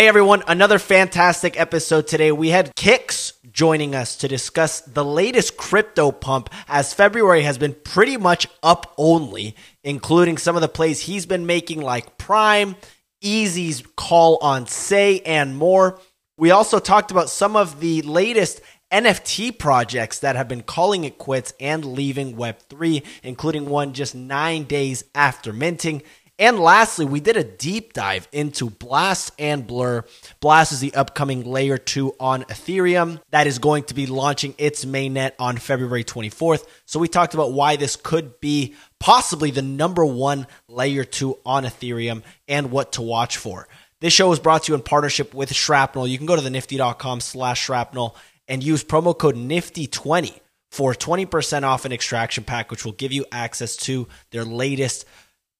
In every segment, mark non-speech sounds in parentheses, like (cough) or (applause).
Hey everyone, another fantastic episode today. We had Kix joining us to discuss the latest crypto pump as February has been pretty much up only, including some of the plays he's been making like Prime, Easy's call on Sei, and more. We also talked about some of the latest NFT projects that have been calling it quits and leaving Web3, including one just nine days after minting. And lastly, we did a deep dive into Blast and Blur. Blast is the upcoming layer 2 on Ethereum that is going to be launching its mainnet on February 24th. So we talked about why this could be possibly the number one layer 2 on Ethereum and what to watch for. This show is brought to you in partnership with Shrapnel. You can go to the nifty.com slash shrapnel and use promo code NIFTY20 for 20% off an extraction pack, which will give you access to their latest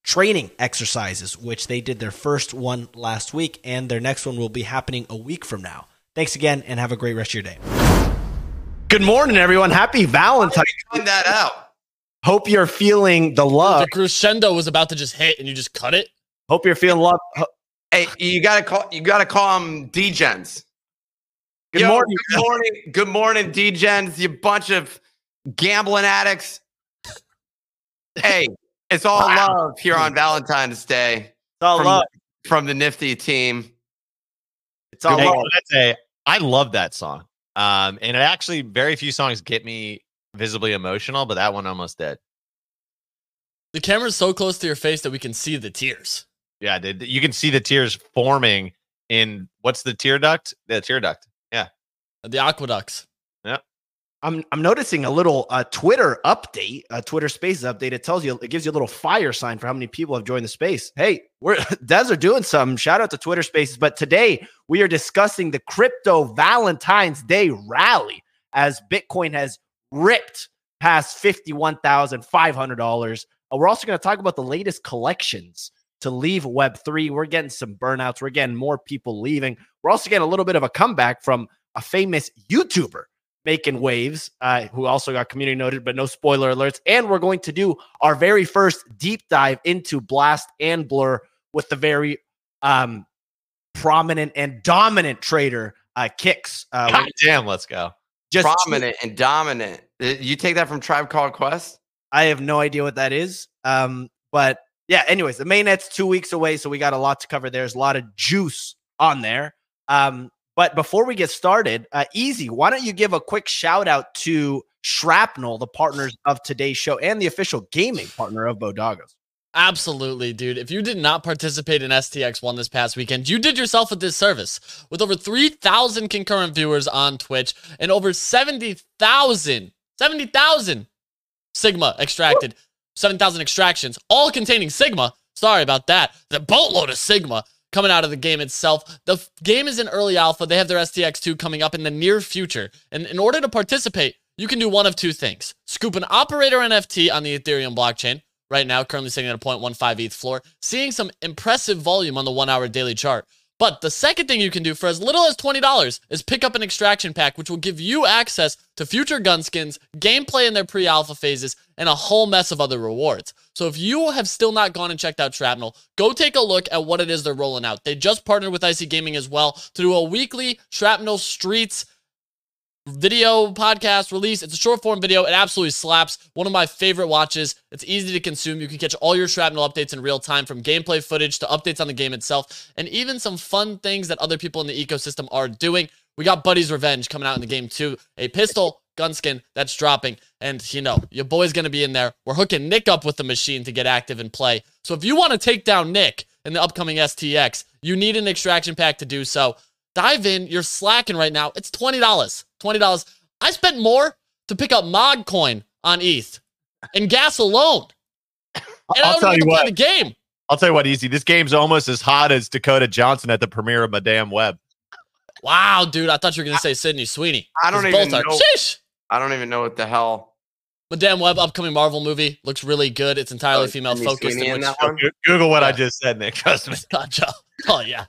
training exercises, which they did their first one last week, and their next one will be happening a week from now. Thanks again, and have a great rest of your day. Good morning, everyone. Happy Valentine's. Find that out. Hope you're feeling the love. The crescendo was about to just hit and you just cut it. Hope you're feeling love. Hey, you gotta call. You gotta call them D-gens. Good Yo, morning. Good morning. Good morning, D-gens. You bunch of gambling addicts. Hey, it's all Wow. love here on Valentine's Day It's all from, love. from the Nifty team. It's all Hey, love. that's a, I love that song. Um, and it actually very few songs get me visibly emotional, but that one almost did. The camera's so close to your face that we can see the tears. Yeah, dude, you can see the tears forming in what's the tear duct? The tear duct. Yeah. The aqueducts. I'm I'm noticing a little uh, Twitter update, a Twitter Spaces update. It tells you, it gives you a little fire sign for how many people have joined the space. Hey, we're (laughs) Des are doing some. Shout out to Twitter Spaces. But today we are discussing the crypto Valentine's Day rally as Bitcoin has ripped past fifty one thousand five hundred dollars. Uh, we're also going to talk about the latest collections to leave Web three. We're getting some burnouts. We're getting more people leaving. We're also getting a little bit of a comeback from a famous YouTuber making waves, uh, who also got community noted, but no spoiler alerts. And we're going to do our very first deep dive into Blast and Blur with the very um, prominent and dominant trader uh, Kix. Uh, God damn, let's go. just Prominent and dominant. Uh, You take that from Tribe Called Quest? I have no idea what that is. Um, but yeah, anyways, the mainnet's two weeks away, so we got a lot to cover. There's a lot of juice on there. Um, but before we get started, uh, Easy, why don't you give a quick shout out to Shrapnel, the partners of today's show and the official gaming partner of Bodagos? Absolutely, dude. If you did not participate in STX1 this past weekend, you did yourself a disservice. With over 3,000 concurrent viewers on Twitch and over 70,000, 70,000 Sigma extracted, 7,000 extractions, all containing Sigma. Sorry about that. The boatload of Sigma coming out of the game itself. The game is in early alpha. They have their STX2 coming up in the near future. And in order to participate, you can do one of two things scoop an operator NFT on the Ethereum blockchain right now, currently sitting at a 0.15 ETH floor, seeing some impressive volume on the one hour daily chart. But the second thing you can do for as little as $20 is pick up an extraction pack, which will give you access to future gun skins, gameplay in their pre alpha phases, and a whole mess of other rewards. So if you have still not gone and checked out Shrapnel, go take a look at what it is they're rolling out. They just partnered with IC Gaming as well to do a weekly Shrapnel Streets video podcast release. It's a short form video. It absolutely slaps. One of my favorite watches. It's easy to consume. You can catch all your shrapnel updates in real time from gameplay footage to updates on the game itself and even some fun things that other people in the ecosystem are doing. We got Buddy's Revenge coming out in the game too. A pistol gun skin that's dropping. And you know, your boy's gonna be in there. We're hooking Nick up with the machine to get active and play. So if you want to take down Nick in the upcoming STX, you need an extraction pack to do so. Dive in. You're slacking right now. It's $20. $20. I spent more to pick up Mod Coin on ETH and gas alone. And I I'll don't tell you what. the game. I'll tell you what, easy. This game's almost as hot as Dakota Johnson at the premiere of Madame Web. Wow, dude. I thought you were going to say Sydney Sweeney. I don't 'Cause even both are- know. Sheesh. I don't even know what the hell. Madame Web upcoming Marvel movie looks really good. It's entirely Oh, female Sydney focused. Sweeney in in which- that oh, one? Google what I just said, Nick. (laughs) Trust me. Gotcha. (laughs) Oh yeah.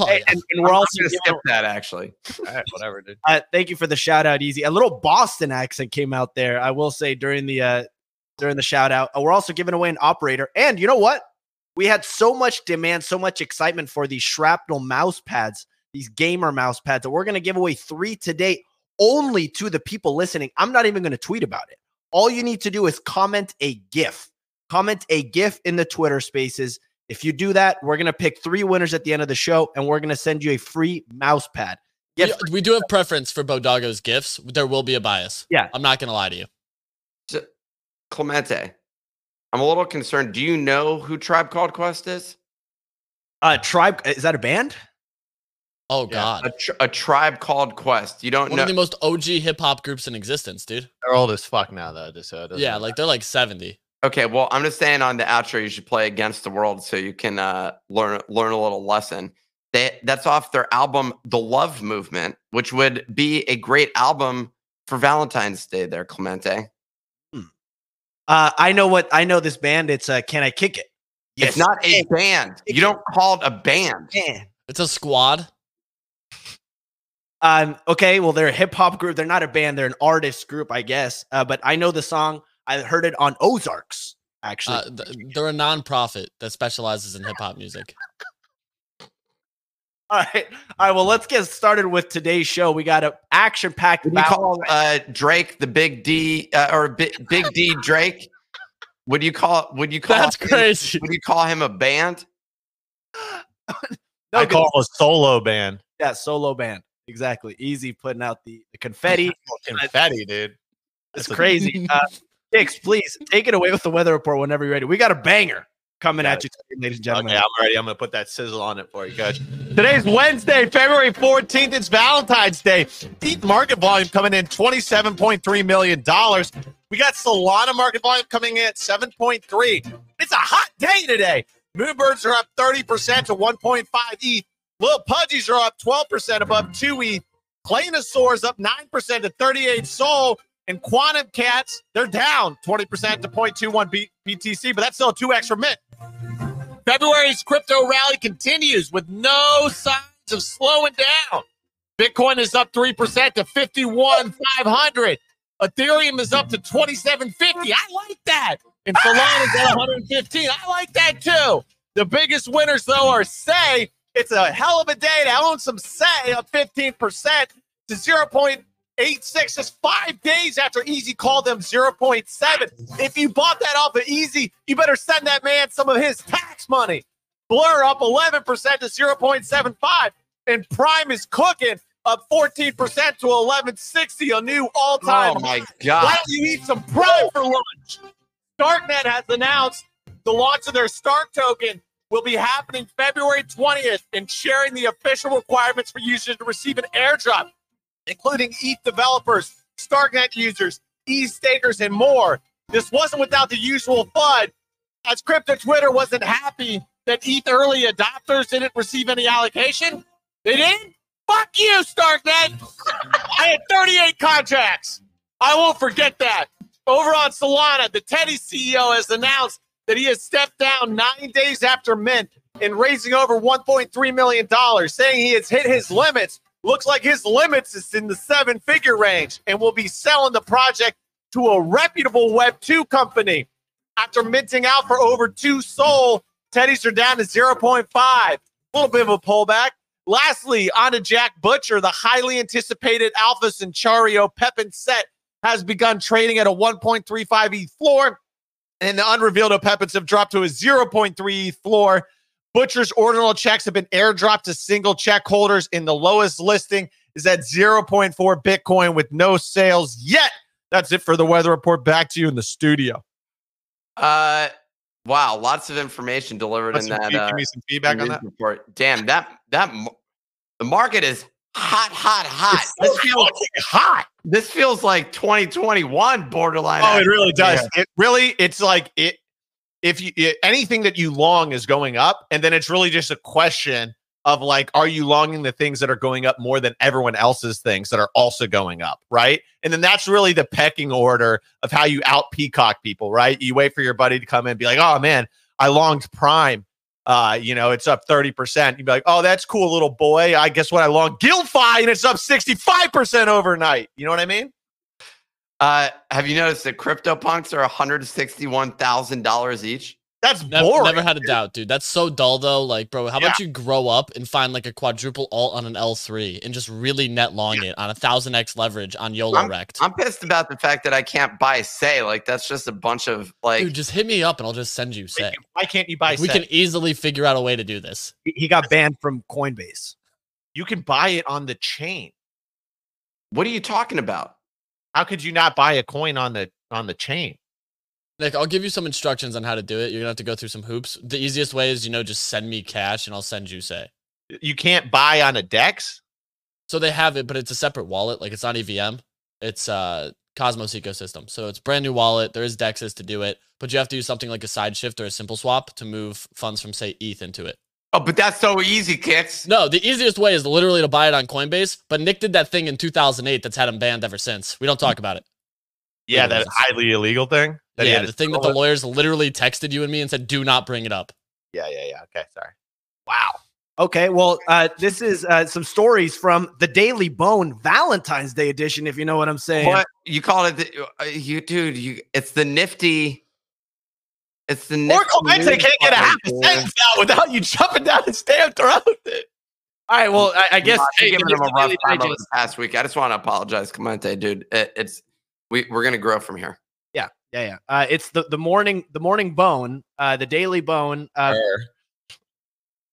Oh, yeah. and, and we're I'm also gonna giving- skip that actually. (laughs) All right, whatever, dude. uh, thank you for the shout out, Easy. A little Boston accent came out there. I will say during the uh, during the shout out. Uh, we're also giving away an operator, and you know what? we had so much demand, so much excitement for these shrapnel mouse pads, these gamer mouse pads that we're going to give away three today only to the people listening. I'm not even going to tweet about it. All you need to do is comment a GIF. Comment a GIF in the Twitter spaces. If you do that, we're going to pick three winners at the end of the show and we're going to send you a free mouse pad. We, we do have preference for Bodago's gifts. There will be a bias. Yeah. I'm not going to lie to you. So, Clemente, I'm a little concerned. Do you know who Tribe Called Quest is? Uh, Tribe, is that a band? Oh, Yeah, God. A, tr- a Tribe Called Quest. You don't know One know. of the most OG hip hop groups in existence, dude. They're old as fuck now, though. Just so it Yeah, matter. like they're like 70. Okay, well, I'm just saying on the outro, you should play Against the World so you can uh, learn learn a little lesson. They, that's off their album, The Love Movement, which would be a great album for Valentine's Day. There, Clemente. Uh, I know what I know. This band. It's uh, Can I Kick It? it's not a Hey, band. You don't call it a band. Man. It's a squad. Um, okay, well, they're a hip hop group. They're not a band. They're an artist group, I guess. Uh, but I know the song. I heard it on Ozarks. Actually, Uh, th- they're a non-profit that specializes in hip hop music. (laughs) all right, all right. Well, let's get started with today's show. We got an action packed Would you call uh, Drake the Big D uh, or Big, Big D Drake? Would you call would you call That's him, crazy. would you call him a band? (laughs) No, I call them a solo band. yeah, solo band. Exactly. Easy putting out the, the (laughs) confetti. Confetti, dude. It's That's a- crazy. Uh, Dix, please take it away with the weather report whenever you're ready. We got a banger coming at you, today, ladies and gentlemen. Okay, I'm ready. I'm gonna put that sizzle on it for you, coach. Today's Wednesday, February 14th. It's Valentine's Day. ETH market volume coming in $27.3 million. We got Solana market volume coming in at 7.3. It's a hot day today. Moonbirds are up 30% to 1.5 ETH. Little Pudgies are up 12% above 2 ETH. Claynosaurz up 9% to 38 Sol. And Quantum Cats, they're down 20% to 0.21 B- BTC, but that's still a 2x from Mint. February's crypto rally continues with no signs of slowing down. Bitcoin is up 3% to 51,500. Ethereum is up to 2750. I like that. And Solana is at 115. I like that too. The biggest winners, though, are Sei. It's a hell of a day to own some Sei up 15% to 0.86, just five days after Easy called them 0.7. If you bought that off of Easy, you better send that man some of his tax money. Blur up 11% to 0.75. And Prime is cooking up 14% to 1160, a new all-time Oh my God. Why don't you eat some Prime for lunch? Starknet has announced the launch of their Stark token will be happening February 20th and sharing the official requirements for users to receive an airdrop, including ETH developers, Starknet users, ETH stakers, and more. This wasn't without the usual FUD, as crypto Twitter wasn't happy that ETH early adopters didn't receive any allocation. They didn't? Fuck you, Starknet! I had 38 contracts. I won't forget that. Over on Solana, the Teddy CEO has announced that he has stepped down nine days after Mint and raising over $1.3 million, saying he has hit his limits. Looks like his limits is in the seven figure range and will be selling the project to a reputable Web2 company. After minting out for over two Sol, Teddies are down to 0.5. A little bit of a pullback. Lastly, on to Jack Butcher, the highly anticipated Alpha Centauri Opepen set has begun trading at a 1.35 ETH floor, and the unrevealed Opepens have dropped to a 0.3 ETH floor. Butcher's ordinal checks have been airdropped to single check holders, and the lowest listing is at 0.4 Bitcoin with no sales yet. That's it for the weather report. Back to you in the studio. Uh, wow, lots of information delivered in that. Uh, give me some feedback on that. report. Damn that that the market is hot, hot, hot. It's This feels hot. this feels like 2021 borderline. Oh, it really Yeah. does. It really, it's like it. If you anything that you long is going up, and then it's really just a question of like, are you longing the things that are going up more than everyone else's things that are also going up, right? And then that's really the pecking order of how you out peacock people, right? You wait for your buddy to come in and be like, oh man, I longed Prime. Uh, you know, it's up 30%. You'd be like, oh, that's cool, little boy. I guess what I long GuildFi, and it's up 65% overnight. You know what I mean? Uh, have you noticed that crypto punks are $161,000 each? That's Never, boring. never had a doubt, dude. That's so dull though. Like, bro, how about you grow up and find like a quadruple alt on an L3 and just really net long it on a thousand X leverage on YOLO rect? I'm pissed about the fact that I can't buy Sei. Like that's just a bunch of like. Dude, just hit me up and I'll just send you Sei. Why can't you buy? We can easily figure out a way to do this. He- He got banned from Coinbase. You can buy it on the chain. what are you talking about? How could you not buy a coin on the on the chain? Nick, I'll give you some instructions on how to do it. You're gonna have to go through some hoops. The easiest way is, you know, just send me cash and I'll send you Sei. You can't buy on a Dex. So they have it, but it's a separate wallet. Like it's not EVM. It's uh Cosmos ecosystem. So it's brand new wallet. There is Dexes to do it, but you have to use something like a side shift or a simple swap to move funds from say ETH into it. Oh, but that's so easy, Kix. No, the easiest way is literally to buy it on Coinbase. But Nick did that thing in 2008 that's had him banned ever since. We don't talk about it. Yeah, It that is. highly illegal thing. that yeah, the thing that the lawyers literally texted you and me and said, "Do not bring it up." Yeah, yeah, yeah. Okay, sorry. Wow. Okay, well, uh, this is uh, some stories from the Daily Bone Valentine's Day edition, if you know what I'm saying. What you call it? The, uh, you dude, you it's the nifty. It's the nifty. Or Clemente can't get a half a button, sentence out without you jumping down his damn throat. All right, well, I, I guess I've hey, giving him a rough Daily time over the past week. I just want to apologize, Clemente, dude. It, it's we we're gonna grow from here. Yeah, yeah, yeah. Uh, it's the the morning the morning bone, uh, the Daily Bone. Uh,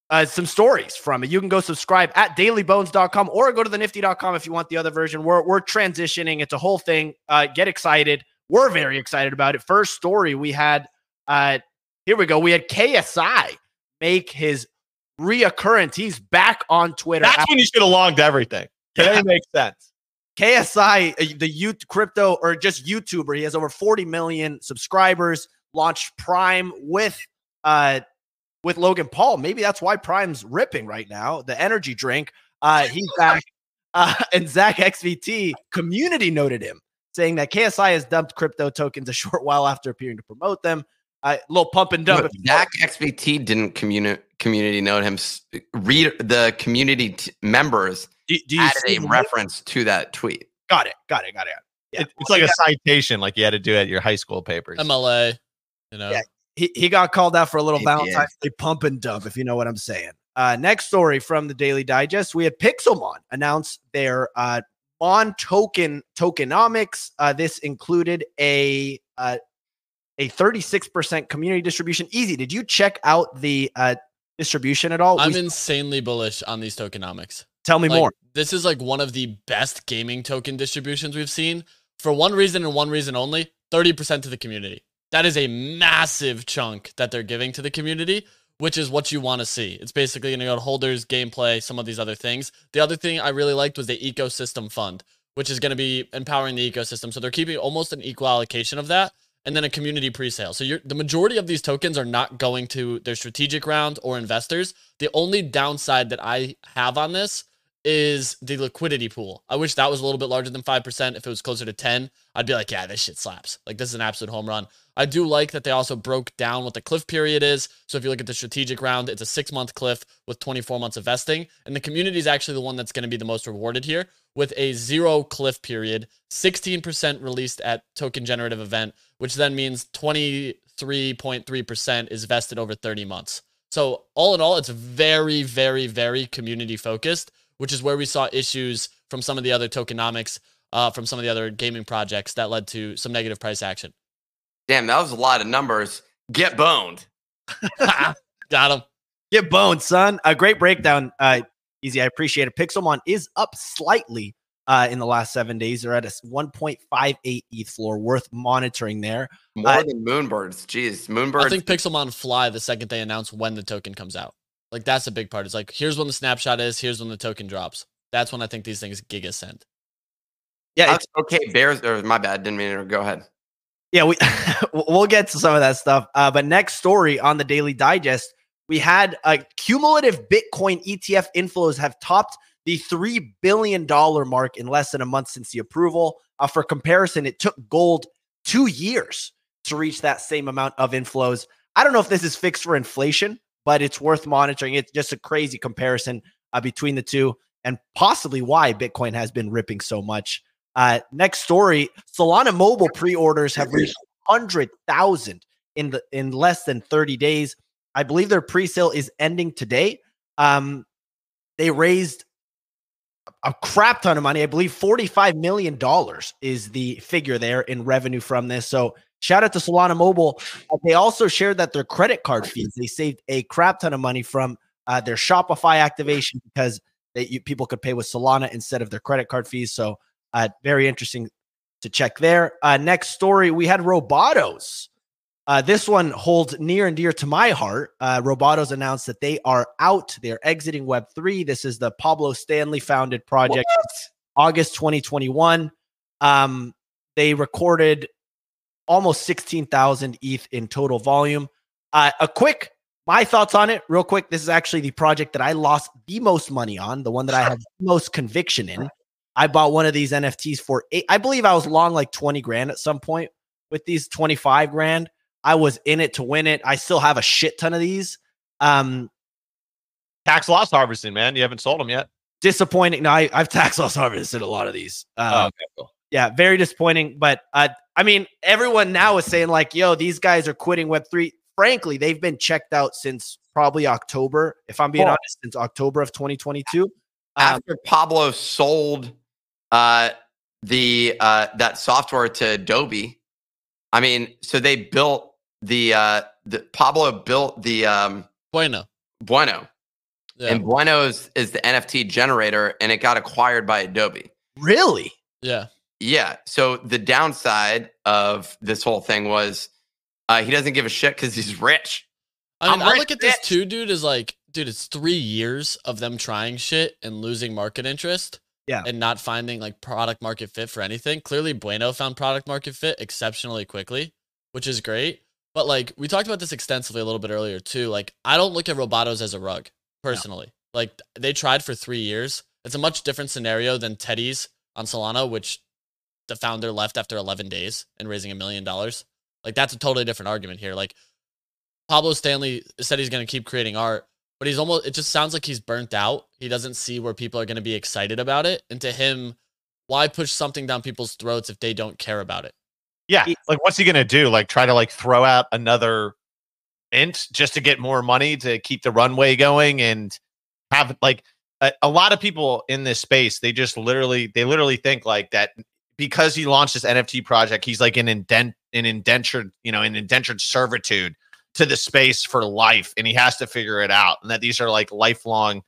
uh, some stories from it. You can go subscribe at dailybones.com or go to the nifty.com if you want the other version. We're, we're transitioning. It's a whole thing. Uh, get excited. We're very excited about it. First story we had, uh, here we go. We had KSI make his reoccurrence. He's back on Twitter. That's when you should have logged everything. (laughs) Today makes sense. KSI, uh, the youth crypto or just YouTuber, he has over 40 million subscribers. Launched Prime with uh with Logan Paul. Maybe that's why Prime's ripping right now. The energy drink. Uh he's (laughs) back. Uh, (laughs) and ZachXBT community noted him, saying that KSI has dumped crypto tokens a short while after appearing to promote them. A uh, little pump and dump. But Zach XVT didn't communi- community note him. Read the community t- members Do, do you added see a reference to that tweet. Got it. Got it. Got it. Yeah. It- it's like a citation, like you had to do at your high school papers. MLA, you know. Yeah. he, he got called out for a little He Valentine's Day pump and dump, if you know what I'm saying. Uh, next story from the Daily Digest: We had Pixelmon announce their uh, Mon token tokenomics. Uh, this included a uh, a 36% community distribution. Easy. Did you check out the uh, distribution at all? I'm We- insanely bullish on these tokenomics. tell me Like, more. This is like one of the best gaming token distributions we've seen for one reason and one reason only 30% to the community. That is a massive chunk that they're giving to the community, which is what you want to see. It's basically going to go to holders, gameplay, some of these other things. The other thing I really liked was the ecosystem fund, which is going to be empowering the ecosystem. So they're keeping almost an equal allocation of that. And then a community pre-sale. So you're, the majority of these tokens are not going to their strategic round or investors. The only downside that I have on this is the liquidity pool. I wish that was a little bit larger than 5%. If it was closer to 10, I'd be like, yeah, this shit slaps. Like this is an absolute home run. I do like that they also broke down what the cliff period is. So if you look at the strategic round, it's a six month cliff with 24 months of vesting. And the community is actually the one that's going to be the most rewarded here with a zero cliff period, 16% released at token generative event, which then means 23.3% is vested over 30 months. So all in all, it's very, very, very community focused, which is where we saw issues from some of the other tokenomics, uh, from some of the other gaming projects that led to some negative price action. Damn, that was a lot of numbers. Get boned. (laughs) Got him. Get boned, son. A great breakdown. Uh, easy. I appreciate it. Pixelmon is up slightly uh, in the last seven days. They're at a 1.58 ETH floor, worth monitoring there. More Uh, than Moonbirds. Jeez, Moonbirds. I think Pixelmon fly the second they announce when the token comes out. Like that's a big part. It's like here's when the snapshot is, here's when the token drops. That's when I think these things giga send. Yeah, Uh, it's, okay, Bears. Or my bad. Didn't mean to. Go ahead. yeah. We (laughs) we'll get to some of that stuff. Uh, but next story on the Daily Digest, we had uh, cumulative Bitcoin ETF inflows have topped the three billion dollar mark in less than a month since the approval. Uh, for comparison, it took gold two years to reach that same amount of inflows. I don't know if this is fixed for inflation, but it's worth monitoring. It's just a crazy comparison uh, between the two, and possibly why Bitcoin has been ripping so much. Uh, next story: Solana mobile pre-orders have reached hundred thousand in the in less than 30 days. I believe their pre-sale is ending today. Um, they raised a crap ton of money. I believe $45 million is the figure there in revenue from this. So shout out to Solana Mobile. Uh, they also shared that their credit card fees, they saved a crap ton of money from uh, their Shopify activation because they, you, people could pay with Solana instead of their credit card fees. So uh, very interesting to check there. Uh, next story, we had Robotos. Uh, this one holds near and dear to my heart. Uh, Robotos announced that they are out. They are exiting Web3. This is the Pablo Stanley founded project, what? August 2021. Um, they recorded almost 16,000 ETH in total volume. Uh, a quick, my thoughts on it, real quick. This is actually the project that I lost the most money on, the one that I have the most conviction in. I bought one of these NFTs for eight. I believe I was long like 20 grand at some point with these 25 grand. I was in it to win it. I still have a shit ton of these. Um, tax loss harvesting, man. You haven't sold them yet. Disappointing. No, I, have tax loss (laughs) harvested a lot of these. Um, oh, okay, cool. Yeah, very disappointing. But uh, I mean, everyone now is saying like, "Yo, these guys are quitting Web three. Frankly, they've been checked out since probably October. If I'm being oh. honest, since October of 2022. Um, After Pablo sold uh, the uh, that software to Adobe, I mean, so they built the uh the Pablo built the um Bueno. Bueno. Yeah. And Bueno is, is the NFT generator and it got acquired by Adobe. Really? Yeah. Yeah. So the downside of this whole thing was uh, he doesn't give a shit because he's rich. I mean, I look at this too, dude, is like, dude, it's three years of them trying shit and losing market interest. Yeah. And not finding like product market fit for anything. Clearly, Bueno found product market fit exceptionally quickly, which is great. But like we talked about this extensively a little bit earlier too. Like I don't look at Robotos as a rug personally. No. Like they tried for three years. It's a much different scenario than Teddy's on Solana, which the founder left after 11 days and raising a million dollars. Like that's a totally different argument here. Like Pablo Stanley said he's going to keep creating art, but he's almost, it just sounds like he's burnt out. He doesn't see where people are going to be excited about it. And to him, why push something down people's throats if they don't care about it? Yeah, like what's he gonna do? Like try to like throw out another int just to get more money to keep the runway going and have like a, a lot of people in this space. They just literally they literally think like that because he launched this NFT project. He's like an indent an indentured you know an indentured servitude to the space for life, and he has to figure it out. And that these are like lifelong.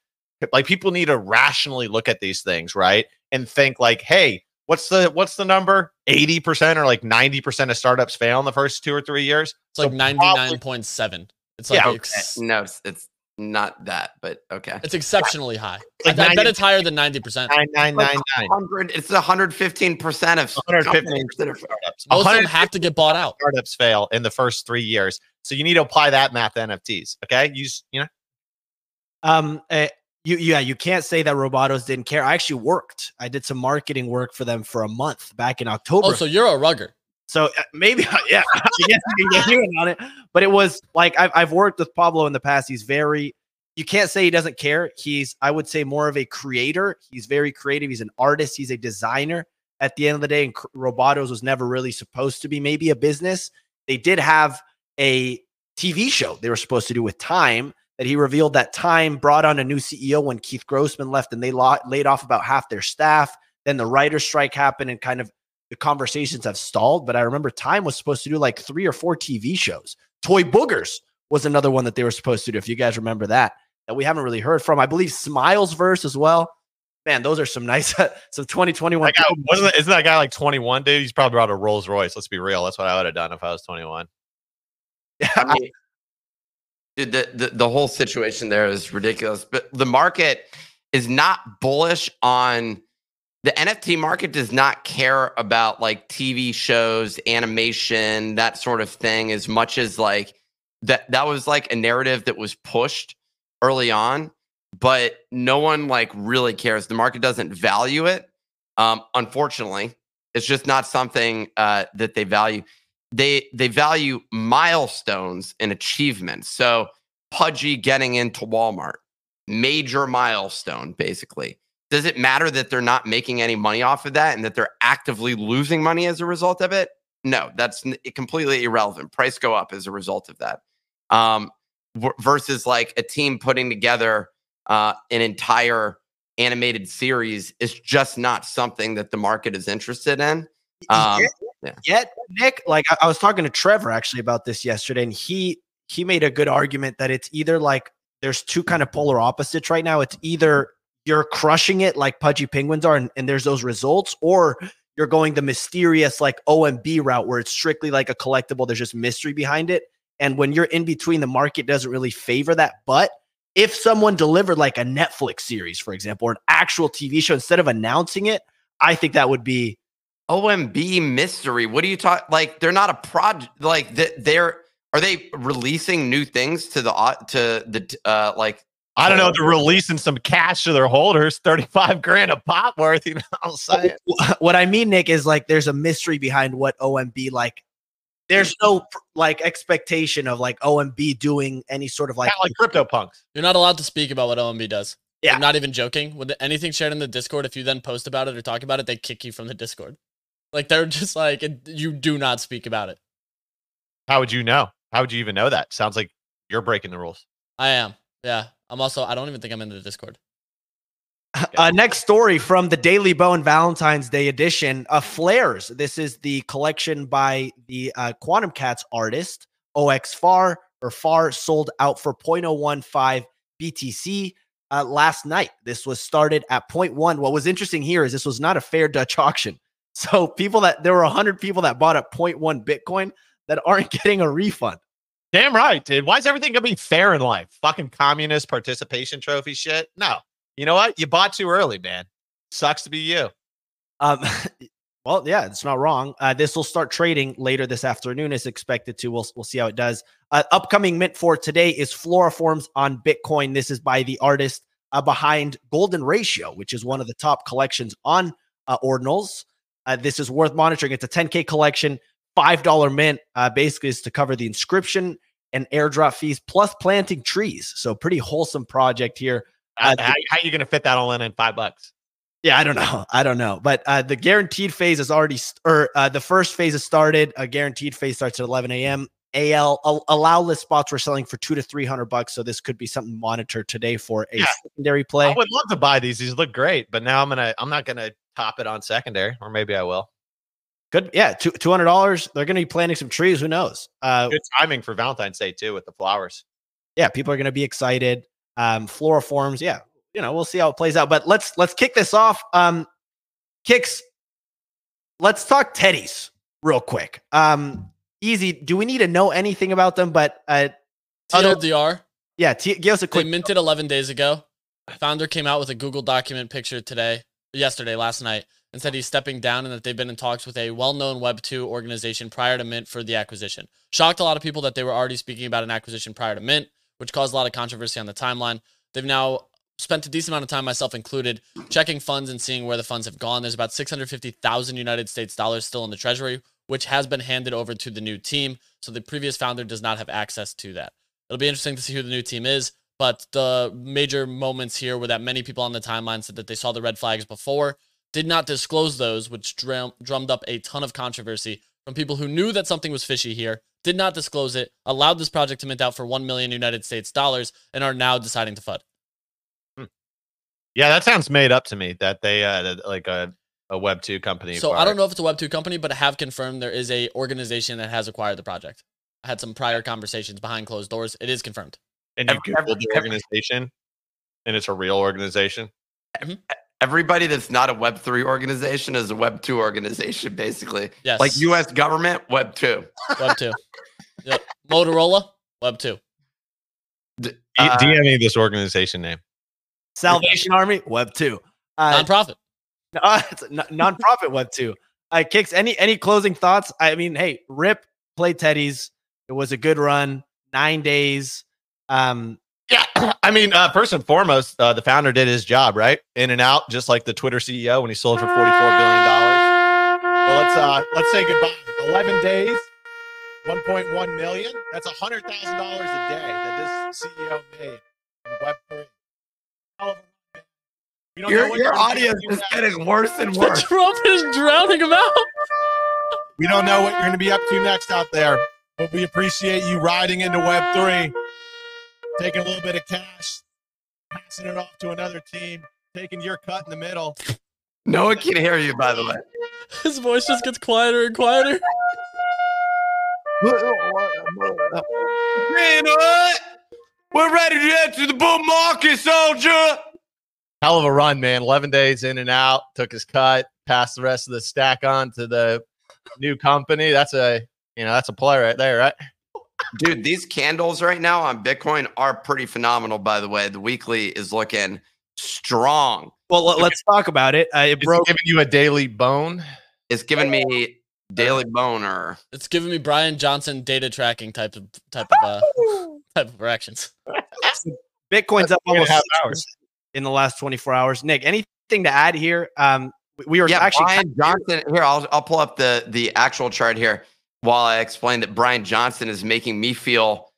Like people need to rationally look at these things, right? And think like, hey, what's the what's the number? 80% or like 90% of startups fail in the first two or three years. It's so like 99.7. It's like yeah, ex- no, it's it's, not that, but okay. It's exceptionally high. Like I, I bet it's higher than 90%. 9999. It's 115% of 115 startups. Most of them have to get bought out. Startups fail in the first three years. So you need to apply that math to NFTs. Okay. Use, you know. Um, uh, you yeah you can't say that robotos didn't care. I actually worked. I did some marketing work for them for a month back in october. oh so you're a rugger. So uh, maybe (laughs) yeah i guess you can get on it. But it was like I've, I've worked with pablo in the past. He's very you can't say he doesn't care. He's i would say more of a creator. He's very creative. He's an artist. He's a designer. At the end of the day and robotos was never really supposed to be maybe a business. They did have a tv show they were supposed to do with time that he revealed that Time brought on a new CEO when Keith Grossman left and they laid off about half their staff. Then the writer's strike happened and kind of the conversations have stalled. But I remember Time was supposed to do like three or four TV shows. Toy Boogers was another one that they were supposed to do. If you guys remember that, that we haven't really heard from. I believe Smiles verse as well. Man, those are some nice, (laughs) some 2021. Guy, wasn't, isn't that guy like 21, dude? He's probably brought a Rolls Royce. Let's be real. That's what I would have done if I was 21. (laughs) Yeah, I mean, the, the, the whole situation there is ridiculous. But the market is not bullish on the NFT market does not care about like TV shows, animation, that sort of thing as much as like that that was like a narrative that was pushed early on, but no one like really cares. The market doesn't value it. Um, unfortunately, it's just not something uh, that they value they they value milestones and achievements. So Pudgy getting into Walmart, major milestone, basically. Does it matter that they're not making any money off of that and that they're actively losing money as a result of it? No, that's completely irrelevant. Price go up as a result of that. Um, versus like a team putting together uh, an entire animated series is just not something that the market is interested in. Um, yeah. yet, Nick, like I, I was talking to Trevor actually about this yesterday, and he he made a good argument that it's either like there's two kind of polar opposites right now. It's either you're crushing it like Pudgy Penguins are, and, and there's those results, or you're going the mysterious like OMB route where it's strictly like a collectible. There's just mystery behind it. And when you're in between, the market doesn't really favor that. But if someone delivered like a Netflix series, for example, or an actual TV show instead of announcing it, I think that would be OMB mystery. What do you talk? Like they're not a project. Like th- they're are they releasing new things to the to the uh like I don't know. They're releasing some cash to their holders, (laughs) thirty-five grand a pop worth. You know, I'll say it. what I mean, Nick, is like there's a mystery behind what OMB like. There's no like expectation of like OMB doing any sort of like, Kind of like crypto punks. You're not allowed to speak about what OMB does. Yeah. I'm not even joking. With anything shared in the Discord, if you then post about it or talk about it, they kick you from the Discord. Like they're just like you do not speak about it. How would you know? How would you even know that? Sounds like you're breaking the rules. I am. Yeah. I'm also. I don't even think I'm in the Discord. Uh, next story from the Daily Bone Valentine's Day edition of Flares. This is the collection by the uh, Quantum Cats artist OX Far or Far sold out for 0.015 BTC uh, last night. This was started at 0.1. What was interesting here is this was not a fair Dutch auction. So people that there were 100 people that bought at 0.1 Bitcoin that aren't (laughs) getting a refund. Damn right, dude. Why is everything gonna be fair in life? Fucking communist participation trophy shit. No. You know what? You bought too early, man. Sucks to be you. Um, (laughs) well, yeah, it's not wrong. Uh, this will start trading later this afternoon. Is expected to. We'll we'll see how it does. Uh, upcoming mint for today is Floriforms on Bitcoin. This is by the artist uh, behind Golden Ratio, which is one of the top collections on uh, Ordinals. Uh, this is worth monitoring. It's a 10k collection, five dollar mint. Uh, basically, is to cover the inscription and airdrop fees plus planting trees. So pretty wholesome project here. How, Uh, how, how you gonna fit that all in in five bucks? Yeah, I don't know. (laughs) I don't know. But uh, the guaranteed phase is already, st- or uh, the first phase has started. A guaranteed phase starts at 11 a.m. AL al- allow list spots were selling for two to three hundred bucks. So this could be something monitored today for a Yeah. secondary play. I would love to buy these. These look great, but now I'm gonna I'm not gonna top it on secondary, or maybe I will. Good, yeah, two two hundred dollars. They're going to be planting some trees. Who knows? Uh, Good timing for Valentine's Day too with the flowers. yeah, people are going to be excited. Um, Floriforms, yeah, you know, we'll see how it plays out. But let's let's kick this off. Um, Kix. Let's talk teddies real quick. Um, easy. Do we need to know anything about them? But uh, Other- TLDR. yeah, t- give us a They quick. minted 11 days ago. Founder came out with a Google document picture today, yesterday, last night, and said he's stepping down and that they've been in talks with a well-known Web2 organization prior to Mint for the acquisition. Shocked a lot of people that they were already speaking about an acquisition prior to Mint, which caused a lot of controversy on the timeline. They've now spent a decent amount of time, myself included, checking funds and seeing where the funds have gone. There's about 650,000 United States dollars still in the treasury, which has been handed over to the new team. So the previous founder does not have access to that. It'll be interesting to see who the new team is. But the major moments here were that many people on the timeline said that they saw the red flags before, did not disclose those, which drum- drummed up a ton of controversy from people who knew that something was fishy here, did not disclose it, allowed this project to mint out for 1 million United States dollars, and are now deciding to FUD. Yeah, that sounds made up to me. That they uh like a a Web two company. So I don't know if it's a Web2 company, but I have confirmed there is a organization that has acquired the project. I had some prior conversations behind closed doors. It is confirmed. And you Every- googled the every- organization, and it's a real organization. everybody that's not a Web three organization is a Web two organization, basically. Yes. Like U.S. government, Web two. Web2. (laughs) yep. Motorola, Web2. D- Uh, DM me this organization name. Salvation Army Web two. Uh, Nonprofit. (laughs) uh, it's a non- nonprofit Web two. Uh, Kix. Any any closing thoughts? I mean, hey, Rip played Teddy's. It was a good run. Nine days. Um, Yeah, (clears throat) I mean, uh, first and foremost, uh, the founder did his job, right? In and out, just like the Twitter CEO when he sold for forty-four billion dollars. Well, let's uh, let's say goodbye. Eleven days, one point one million. That's a hundred thousand dollars a day that this CEO made in Web three. Hell of a run, man. We don't know Your what your audience is next. getting worse and The worse. trumpet is drowning him out. We don't know what you're going to be up to next out there, but we appreciate you riding into Web3, taking a little bit of cash, passing it off to another team, taking your cut in the middle. No one can hear you, by the way. (laughs) His voice just gets quieter and quieter. Man, what? We're ready to enter the bull market, soldier. Hell of a run, man. 11 days in and out, took his cut, passed the rest of the stack on to the new company. That's a, you know, that's a play right there, right? Dude, these candles right now on Bitcoin are pretty phenomenal, by the way. The weekly is looking strong. Well, let- let's talk about it. Uh, it broke. giving you a daily bone. It's giving me daily boner. It's giving me Bryan Johnson data tracking type of type of uh, (laughs) type of reactions. Bitcoin's up Three and a almost half hours. in the last 24 hours. Nick, anything to add here? Um, we- we were Yeah, actually Bryan Johnson. Here, I'll I'll pull up the the actual chart here while I explain that Bryan Johnson is making me feel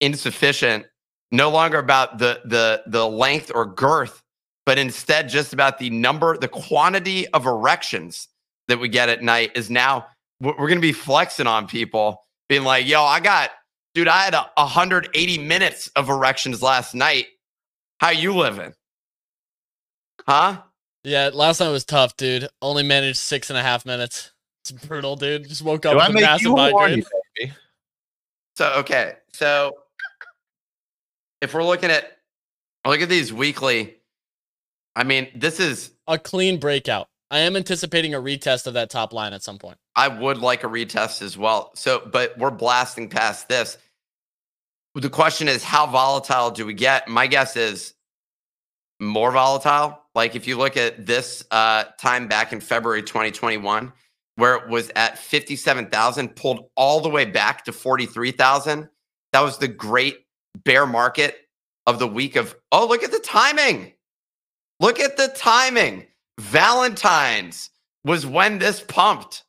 insufficient, no longer about the the the length or girth, but instead just about the number, the quantity of erections that we get at night is now we're, we're gonna be flexing on people, being like, "Yo, I got, dude, I had a 180 minutes of erections last night. How you living? Huh?" Yeah, last night was tough, dude. Only managed six and a half minutes. It's brutal, dude. Just woke up Do with a make massive you horny, migraine. baby? So okay, so if we're looking at look at these weekly, I mean, this is A clean breakout. I am anticipating a retest of that top line at some point. I would like a retest as well. So, but we're blasting past this. The question is, how volatile do we get? My guess is more volatile. Like if you look at this uh, time back in February 2021, where it was at 57,000, pulled all the way back to 43,000. That was the great bear market of the week of, oh, look at the timing. Look at the timing. Valentine's was when this pumped.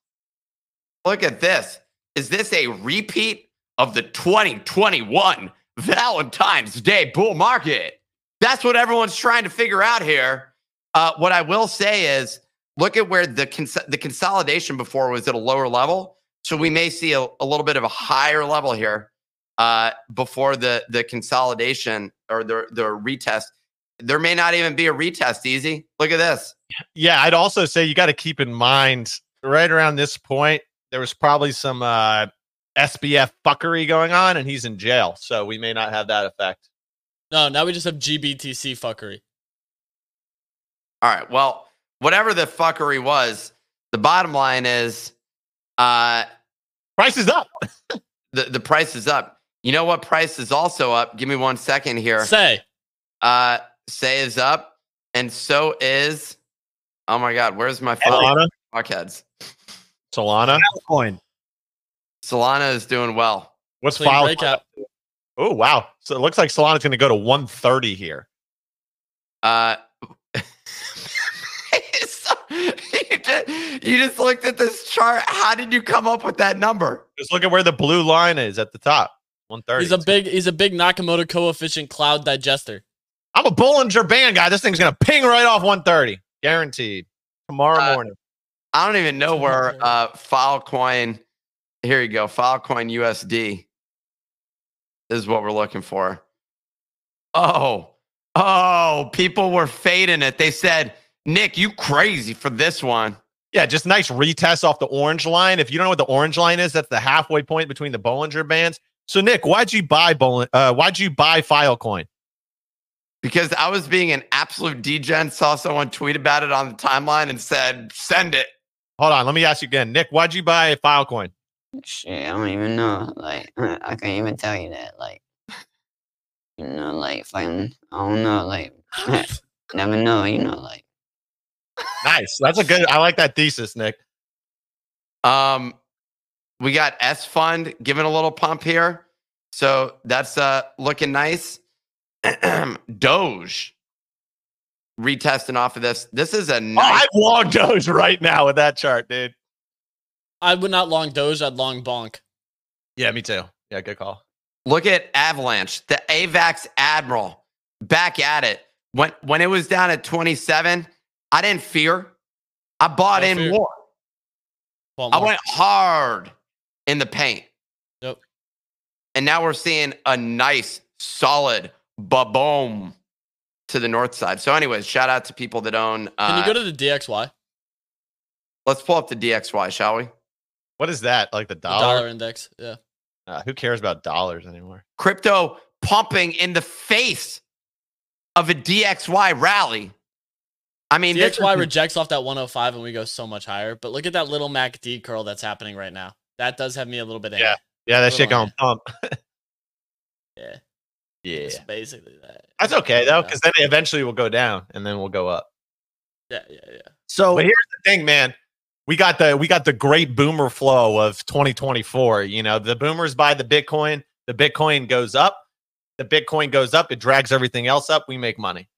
Look at this. Is this a repeat of the 2021 Valentine's Day bull market? That's what everyone's trying to figure out here. Uh, what I will say is look at where the, cons- the consolidation before was at a lower level. So we may see a, a little bit of a higher level here uh, before the, the consolidation or the, the retest. There may not even be a retest, easy. Look at this. Yeah, I'd also say you got to keep in mind right around this point, there was probably some uh, SBF fuckery going on, and he's in jail. So we may not have that effect. No, now we just have GBTC fuckery. All right. Well, whatever the fuckery was, the bottom line is uh Price is up. (laughs) the, the price is up. You know what price is also up? Give me one second here. Sei, Uh Sei is up, and so is oh my god, where's my phone? Solana. Fuckheads. Solana. coin. Solana is doing well. What's clean file? Oh wow! So it looks like Solana's going to go to 130 here. Uh just, you just looked at this chart. How did you come up with that number? Just look at where the blue line is at the top. 130. He's a big he's a big Nakamoto coefficient cloud digester. I'm a Bollinger Band guy. This thing's going to ping right off 130, guaranteed. Tomorrow Uh, morning. I don't even know where uh Filecoin. Here you go, Filecoin USD is what we're looking for. Oh, oh, people were fading it. They said, Nick, you crazy for this one. Yeah, just nice retest off the orange line. If you don't know what the orange line is, that's the halfway point between the Bollinger Bands. So Nick, why'd you buy Bollinger? Uh, why'd you buy Filecoin? Because I was being an absolute degen, saw someone tweet about it on the timeline and said, send it. Hold on, let me ask you again, Nick. Why'd you buy Filecoin? Shit, I don't even know. Like, (laughs) I can't even tell you that. Like, you know, like, fucking, I don't know. Like, (laughs) never know. You know, like, Nice. That's a good. I like that thesis, Nick. Um, we got S Fund giving a little pump here. So that's uh looking nice. (clears throat) Doge retesting off of this. This is a Oh. I'd long Doge right now with that chart, dude. I would not long Doge, I'd long Bonk. Yeah, me too. Yeah, good call. Look at Avalanche, the AVAX Admiral, back at it. When when it was down at 27, I didn't fear. I bought No in fear. more. Want I went hard in the paint. Yep. And now we're seeing a nice, solid ba-boom to the north side. So, anyways, shout out to people that own. Uh, Can you go to the DXY? let's pull up the DXY, shall we? What is that? Like the The dollar? dollar index. Yeah. Uh, who cares about dollars anymore? Crypto pumping in the face of a DXY rally. I mean, this DXY is- rejects off that 105 and we go so much higher. But look at that little MACD curl that's happening right now. That does have me a little bit angry. Yeah. Yeah, that shit going pump. Yeah. (laughs) Yeah. It's basically that. That's okay though, because then eventually we'll go down and then we'll go up. Yeah, yeah, yeah. So But here's the thing, man. We got the we got the great boomer flow of 2024. You know, the boomers buy the Bitcoin, the Bitcoin goes up, the Bitcoin goes up, it drags everything else up. We make money.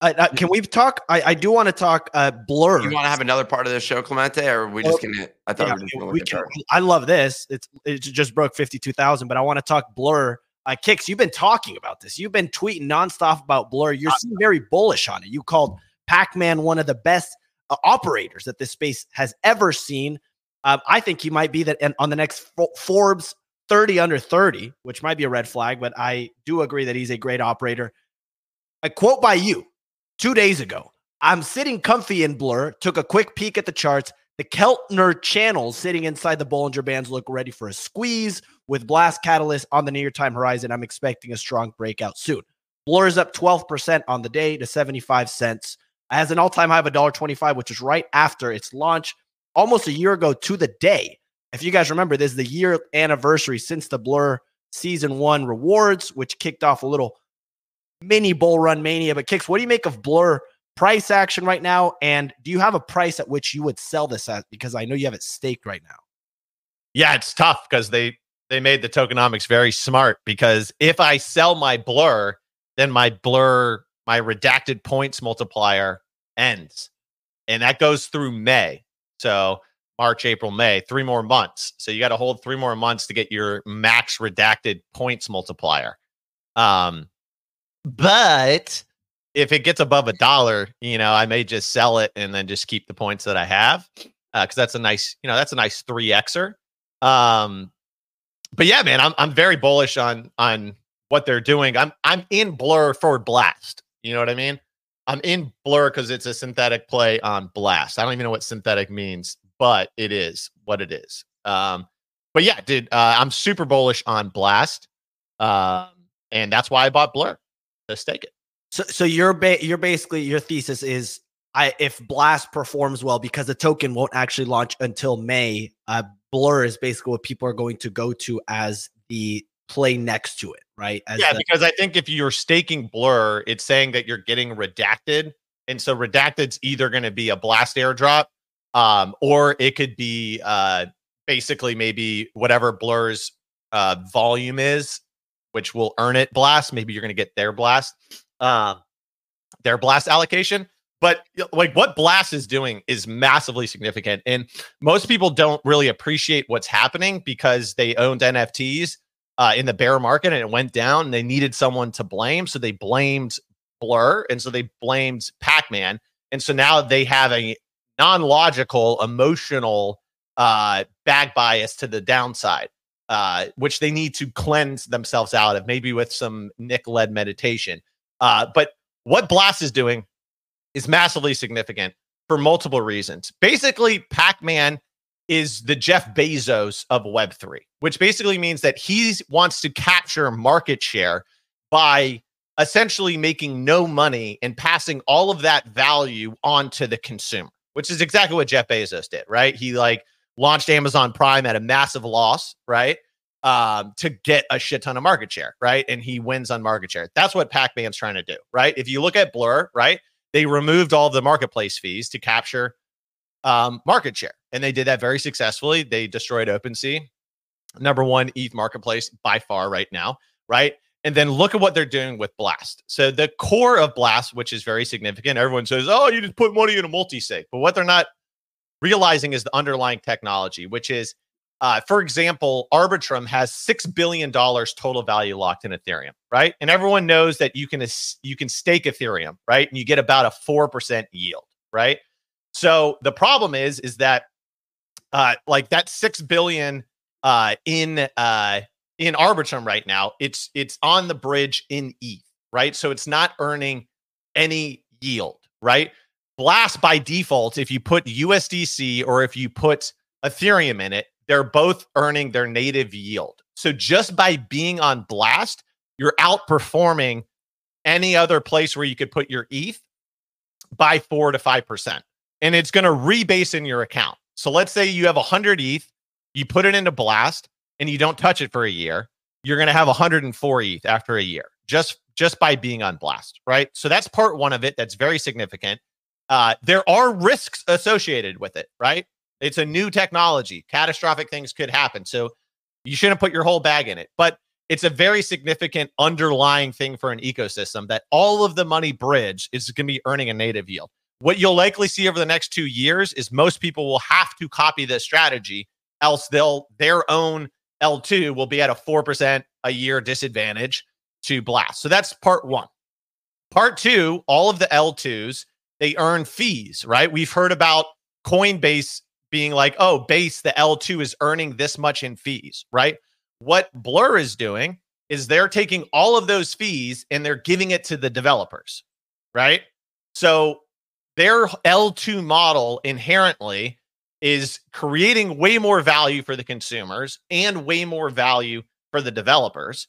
Uh, uh, can we talk? I, I do want to talk uh, Blur. you want to have another part of this show, Clemente, or are we just gonna? I thought Yeah, we gonna we can- I love this. It's it just broke fifty two thousand, but I want to talk Blur. Uh, Kix, you've been talking about this. You've been tweeting nonstop about Blur. You're very bullish on it. You called Pac Man one of the best uh, operators that this space has ever seen. Um, I think he might be that and on the next Forbes 30 under 30, which might be a red flag, but I do agree that he's a great operator. A quote by you two days ago I'm sitting comfy in Blur, took a quick peek at the charts. The Keltner channels sitting inside the Bollinger Bands look ready for a squeeze with Blast Catalyst on the near time horizon. I'm expecting a strong breakout soon. Blur is up 12% on the day to 75 cents. Has an all time high of $1.25, which is right after its launch almost a year ago to the day. If you guys remember, this is the year anniversary since the Blur season one rewards, which kicked off a little mini bull run mania. But Kix, what do you make of Blur price action right now? And do you have a price at which you would sell this at? Because I know you have it staked right now. Yeah, it's tough because they they made the tokenomics very smart because if I sell my blur, then my blur, my redacted points multiplier ends. And that goes through May. So March, April, May, three more months. So you got to hold three more months to get your max redacted points multiplier. Um, but if it gets above a dollar, you know, I may just sell it and then just keep the points that I have. Uh, cause that's a nice, you know, that's a nice three Xer. Um, but yeah, man, I'm I'm very bullish on on what they're doing. I'm I'm in Blur for Blast. You know what I mean? I'm in Blur because it's a synthetic play on Blast. I don't even know what synthetic means, but it is what it is. Um, but yeah, dude, uh, I'm super bullish on Blast, um, and that's why I bought Blur to stake it. So, so you're ba- you're basically your thesis is I if Blast performs well because the token won't actually launch until May. Uh, Blur is basically what people are going to go to as the play next to it, right? As yeah, the- because I think if you're staking Blur, it's saying that you're getting redacted, and so redacted's either going to be a blast airdrop, um, or it could be uh, basically maybe whatever Blur's uh, volume is, which will earn it blast. Maybe you're going to get their blast, um, their blast allocation. But like what Blast is doing is massively significant, and most people don't really appreciate what's happening because they owned NFTs uh, in the bear market and it went down. And they needed someone to blame, so they blamed Blur, and so they blamed Pac-Man, and so now they have a non-logical, emotional uh, bag bias to the downside, uh, which they need to cleanse themselves out of, maybe with some Nick-led meditation. Uh, but what Blast is doing is massively significant for multiple reasons. Basically, Pac-Man is the Jeff Bezos of Web3, which basically means that he wants to capture market share by essentially making no money and passing all of that value onto the consumer, which is exactly what Jeff Bezos did, right? He like launched Amazon Prime at a massive loss, right? Um, to get a shit ton of market share, right? And he wins on market share. That's what Pac-Man's trying to do, right? If you look at Blur, right? They removed all the marketplace fees to capture um, market share. And they did that very successfully. They destroyed OpenSea, number one ETH marketplace by far right now, right? And then look at what they're doing with Blast. So the core of Blast, which is very significant, everyone says, "Oh, you just put money in a multi-sig," but what they're not realizing is the underlying technology, which is, uh, for example, Arbitrum has six billion dollars total value locked in Ethereum, right? And everyone knows that you can you can stake Ethereum, right? And you get about a four percent yield, right? So the problem is, is that uh, like that six billion uh, in uh, in Arbitrum right now. It's it's on the bridge in ETH, right? So it's not earning any yield, right? Blast by default, if you put USDC or if you put Ethereum in it, they're both earning their native yield. So just by being on Blast, you're outperforming any other place where you could put your ETH by four to five percent, and it's going to rebase in your account. So let's say you have 100 ETH, you put it into Blast, and you don't touch it for a year. You're going to have 104 ETH after a year, just just by being on Blast, right? So that's part one of it. That's very significant. Uh, there are risks associated with it, right? It's a new technology. Catastrophic things could happen. So you shouldn't put your whole bag in it. But it's a very significant underlying thing for an ecosystem that all of the money bridge is going to be earning a native yield. What you'll likely see over the next two years is most people will have to copy this strategy, else they'll their own L2 will be at a 4% a year disadvantage to Blast. So that's part one. Part two, all of the L2s, they earn fees, right? We've heard about Coinbase being like, oh, base, the L2 is earning this much in fees, right? What Blur is doing is they're taking all of those fees and they're giving it to the developers, right? So their L2 model inherently is creating way more value for the consumers and way more value for the developers.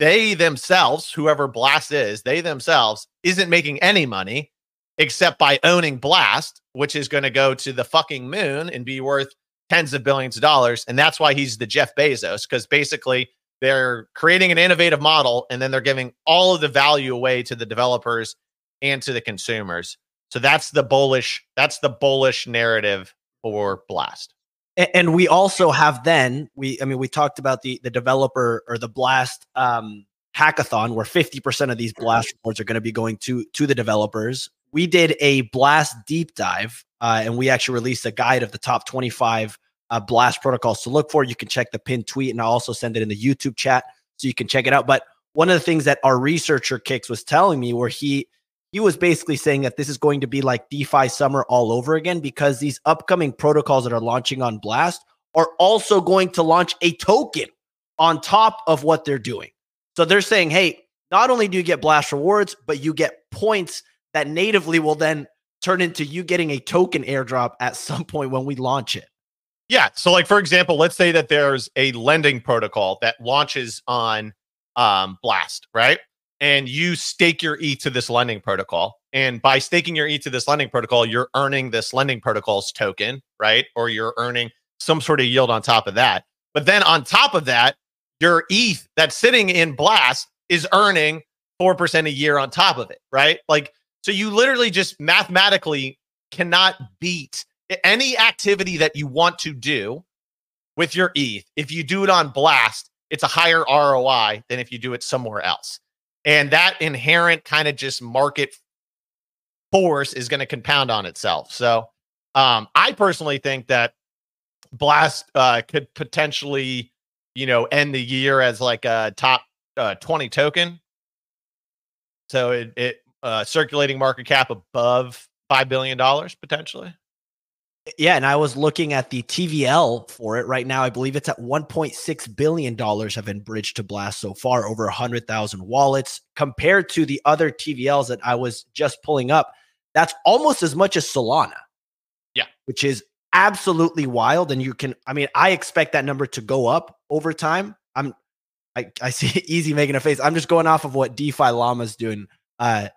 They themselves, whoever Blast is, they themselves isn't making any money except by owning Blast, which is going to go to the fucking moon and be worth tens of billions of dollars. And that's why he's the Jeff Bezos, because basically they're creating an innovative model and then they're giving all of the value away to the developers and to the consumers. So that's the bullish, that's the bullish narrative for Blast. And we also have then we I mean we talked about the the developer or the Blast um hackathon where 50% of these blast rewards are going to be going to to the developers. We did a blast deep dive uh, and we actually released a guide of the top 25 uh, blast protocols to look for. You can check the pinned tweet, and I'll also send it in the YouTube chat so you can check it out. But one of the things that our researcher Kix was telling me, where he he was basically saying that this is going to be like DeFi summer all over again because these upcoming protocols that are launching on Blast are also going to launch a token on top of what they're doing. So they're saying, hey, not only do you get Blast rewards, but you get points that natively will then turn into you getting a token airdrop at some point when we launch it. Yeah. So, like for example, let's say that there's a lending protocol that launches on um, Blast, right? And you stake your ETH to this lending protocol. And by staking your ETH to this lending protocol, you're earning this lending protocol's token, right? Or you're earning some sort of yield on top of that. But then on top of that, your ETH that's sitting in Blast is earning 4% a year on top of it, right? Like so you literally just mathematically cannot beat any activity that you want to do with your ETH. If you do it on Blast, it's a higher ROI than if you do it somewhere else. And that inherent kind of just market force is going to compound on itself. So um, I personally think that Blast uh, could potentially, you know, end the year as like a top uh, 20 token. So it, it uh, circulating market cap above five billion dollars potentially. Yeah, and I was looking at the TVL for it right now. I believe it's at 1.6 billion dollars have been bridged to Blast so far, over 100,000 wallets. Compared to the other TVLs that I was just pulling up, that's almost as much as Solana. Yeah, which is absolutely wild. And you can, I mean, I expect that number to go up over time. I'm, I, I see (laughs) Easy making a face. I'm just going off of what DeFi Llama's doing. Uh,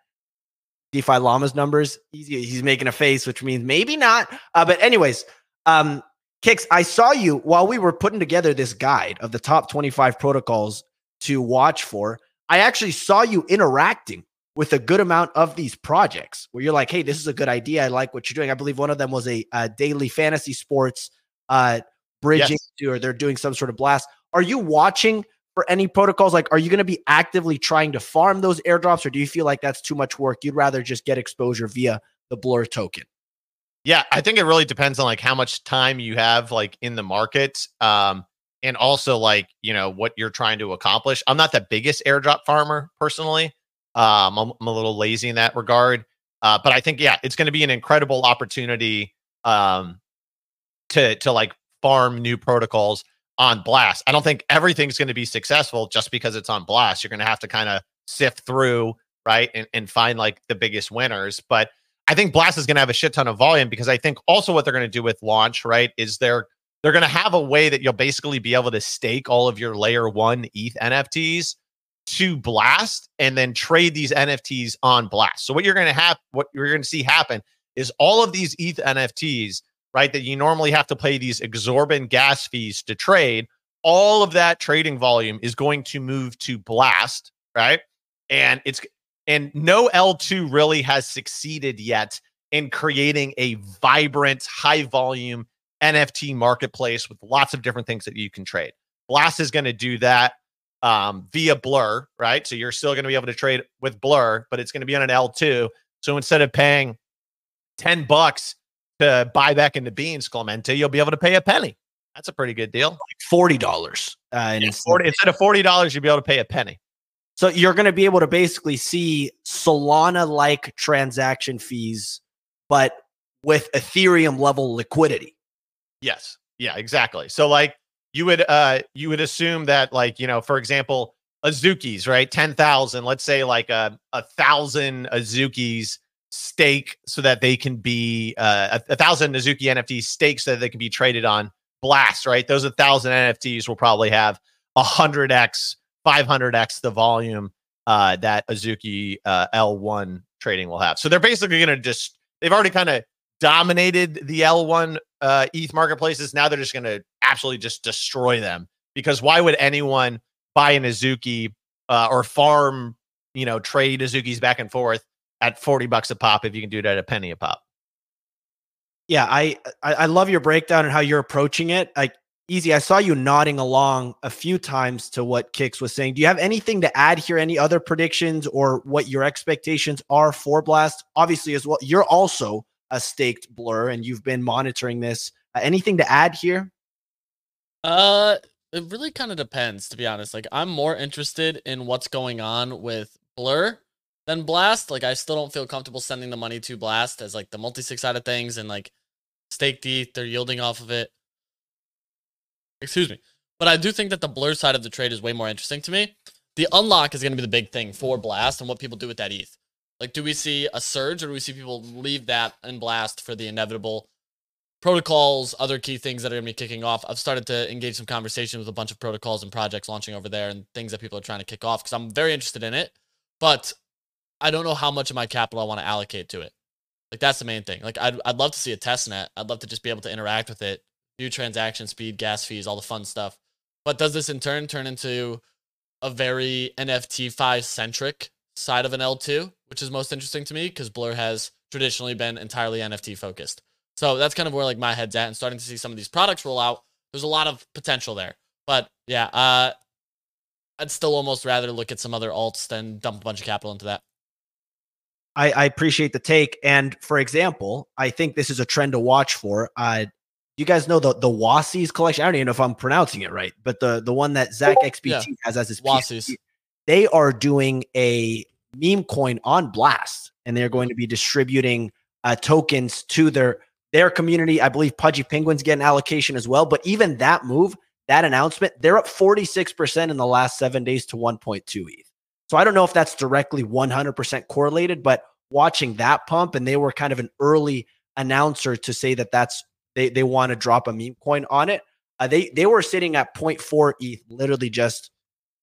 DeFi Llama's numbers. He's, he's making a face, which means maybe not. Uh, but anyways, um, Kix, I saw you while we were putting together this guide of the top 25 protocols to watch for. I actually saw you interacting with a good amount of these projects where you're like, hey, this is a good idea. I like what you're doing. I believe one of them was a, a daily fantasy sports uh, bridging yes. to, or they're doing some sort of blast. Are you watching for any protocols? Like, are you going to be actively trying to farm those airdrops, or do you feel like that's too much work? You'd rather just get exposure via the Blur token. Yeah, I think it really depends on like how much time you have like in the market. Um, and also like, you know, what you're trying to accomplish. I'm not the biggest airdrop farmer personally. Um, I'm, I'm a little lazy in that regard. Uh, but I think, yeah, it's going to be an incredible opportunity um, to to like farm new protocols on Blast. I don't think everything's going to be successful just because it's on Blast. You're going to have to kind of sift through, right, and, and find like the biggest winners. But I think Blast is going to have a shit ton of volume because I think also what they're going to do with launch, right, is they're they're going to have a way that you'll basically be able to stake all of your layer one ETH NFTs to Blast and then trade these NFTs on Blast. So what you're going to have, what you're going to see happen is all of these ETH NFTs, right, that you normally have to pay these exorbitant gas fees to trade. All of that trading volume is going to move to Blast, right? And it's and no L2 really has succeeded yet in creating a vibrant, high volume NFT marketplace with lots of different things that you can trade. Blast is going to do that um, via Blur, right? So you're still going to be able to trade with Blur, but it's going to be on an L2. So instead of paying 10 bucks to buy back into beans, Clemente, you'll be able to pay a penny. That's a pretty good deal. Forty dollars. Uh, Yeah, 40, instead of $40, you'll be able to pay a penny. So you're going to be able to basically see Solana like transaction fees, but with Ethereum level liquidity. Yes. Yeah, exactly. So like you would uh you would assume that like, you know, for example, Azuki's, right? 10,000, let's say like a a thousand Azuki's stake so that they can be uh a, thousand Azuki NFT stakes so that they can be traded on Blast, right? Those a thousand NFTs will probably have a hundred X, 500X the volume uh that Azuki uh L1 trading will have. So they're basically going to just they've already kind of dominated the L1 uh, ETH marketplaces. Now they're just going to absolutely just destroy them because why would anyone buy an Azuki uh, or farm, you know, trade Azukis back and forth at 40 bucks a pop if you can do it at a penny a pop? Yeah, I, I I love your breakdown and how you're approaching it. Like easy, I saw you nodding along a few times to what Kix was saying. Do you have anything to add here? Any other predictions or what your expectations are for Blast? Obviously, as well, you're also a staked blur and you've been monitoring this. Uh, anything to add here? Uh, it really kind of depends, to be honest. Like, I'm more interested in what's going on with Blur than Blast. Like, I still don't feel comfortable sending the money to Blast as like the multi-sig side of things and like staked ETH. They're yielding off of it. Excuse me. But I do think that the Blur side of the trade is way more interesting to me. The unlock is going to be the big thing for Blast and what people do with that ETH. Like, do we see a surge or do we see people leave that and Blast for the inevitable protocols, other key things that are going to be kicking off. I've started to engage some conversation with a bunch of protocols and projects launching over there and things that people are trying to kick off because I'm very interested in it, but I don't know how much of my capital I want to allocate to it. Like that's the main thing. Like I'd, I'd love to see a test net. I'd love to just be able to interact with it, do transaction speed, gas fees, all the fun stuff. But does this in turn turn into a very NFTfi centric side of an L2, which is most interesting to me because Blur has traditionally been entirely NFT focused. So that's kind of where like my head's at and starting to see some of these products roll out. There's a lot of potential there. But yeah, uh I'd still almost rather look at some other alts than dump a bunch of capital into that. I, I appreciate the take. And for example, I think this is a trend to watch for. Uh, you guys know the the Wassies collection. I don't even know if I'm pronouncing it right, but the the one that ZachXBT Yeah. has as his Wassies. They are doing a meme coin on Blast, and they're going to be distributing uh, tokens to their their community. I believe Pudgy Penguins get an allocation as well. But even that move, that announcement, they're up 46% in the last seven days to 1.2 ETH. So I don't know if that's directly 100% correlated, but watching that pump, and they were kind of an early announcer to say that that's they they want to drop a meme coin on it. Uh, they they were sitting at 0.4 ETH literally just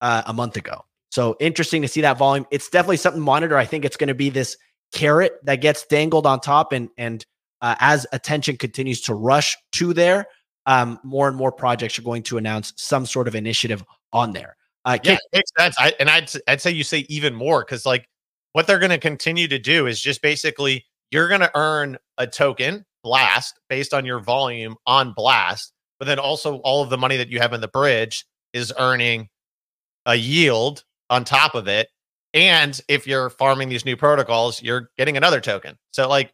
uh, a month ago. So interesting to see that volume. It's definitely something to monitor. I think it's going to be this carrot that gets dangled on top, and and uh, as attention continues to rush to there, um, more and more projects are going to announce some sort of initiative on there. Uh, Yeah, makes sense. I, and I'd I'd say you say even more because like what they're going to continue to do is just basically you're going to earn a token blast based on your volume on blast, but then also all of the money that you have in the bridge is earning a yield on top of it. And if you're farming these new protocols, you're getting another token. So like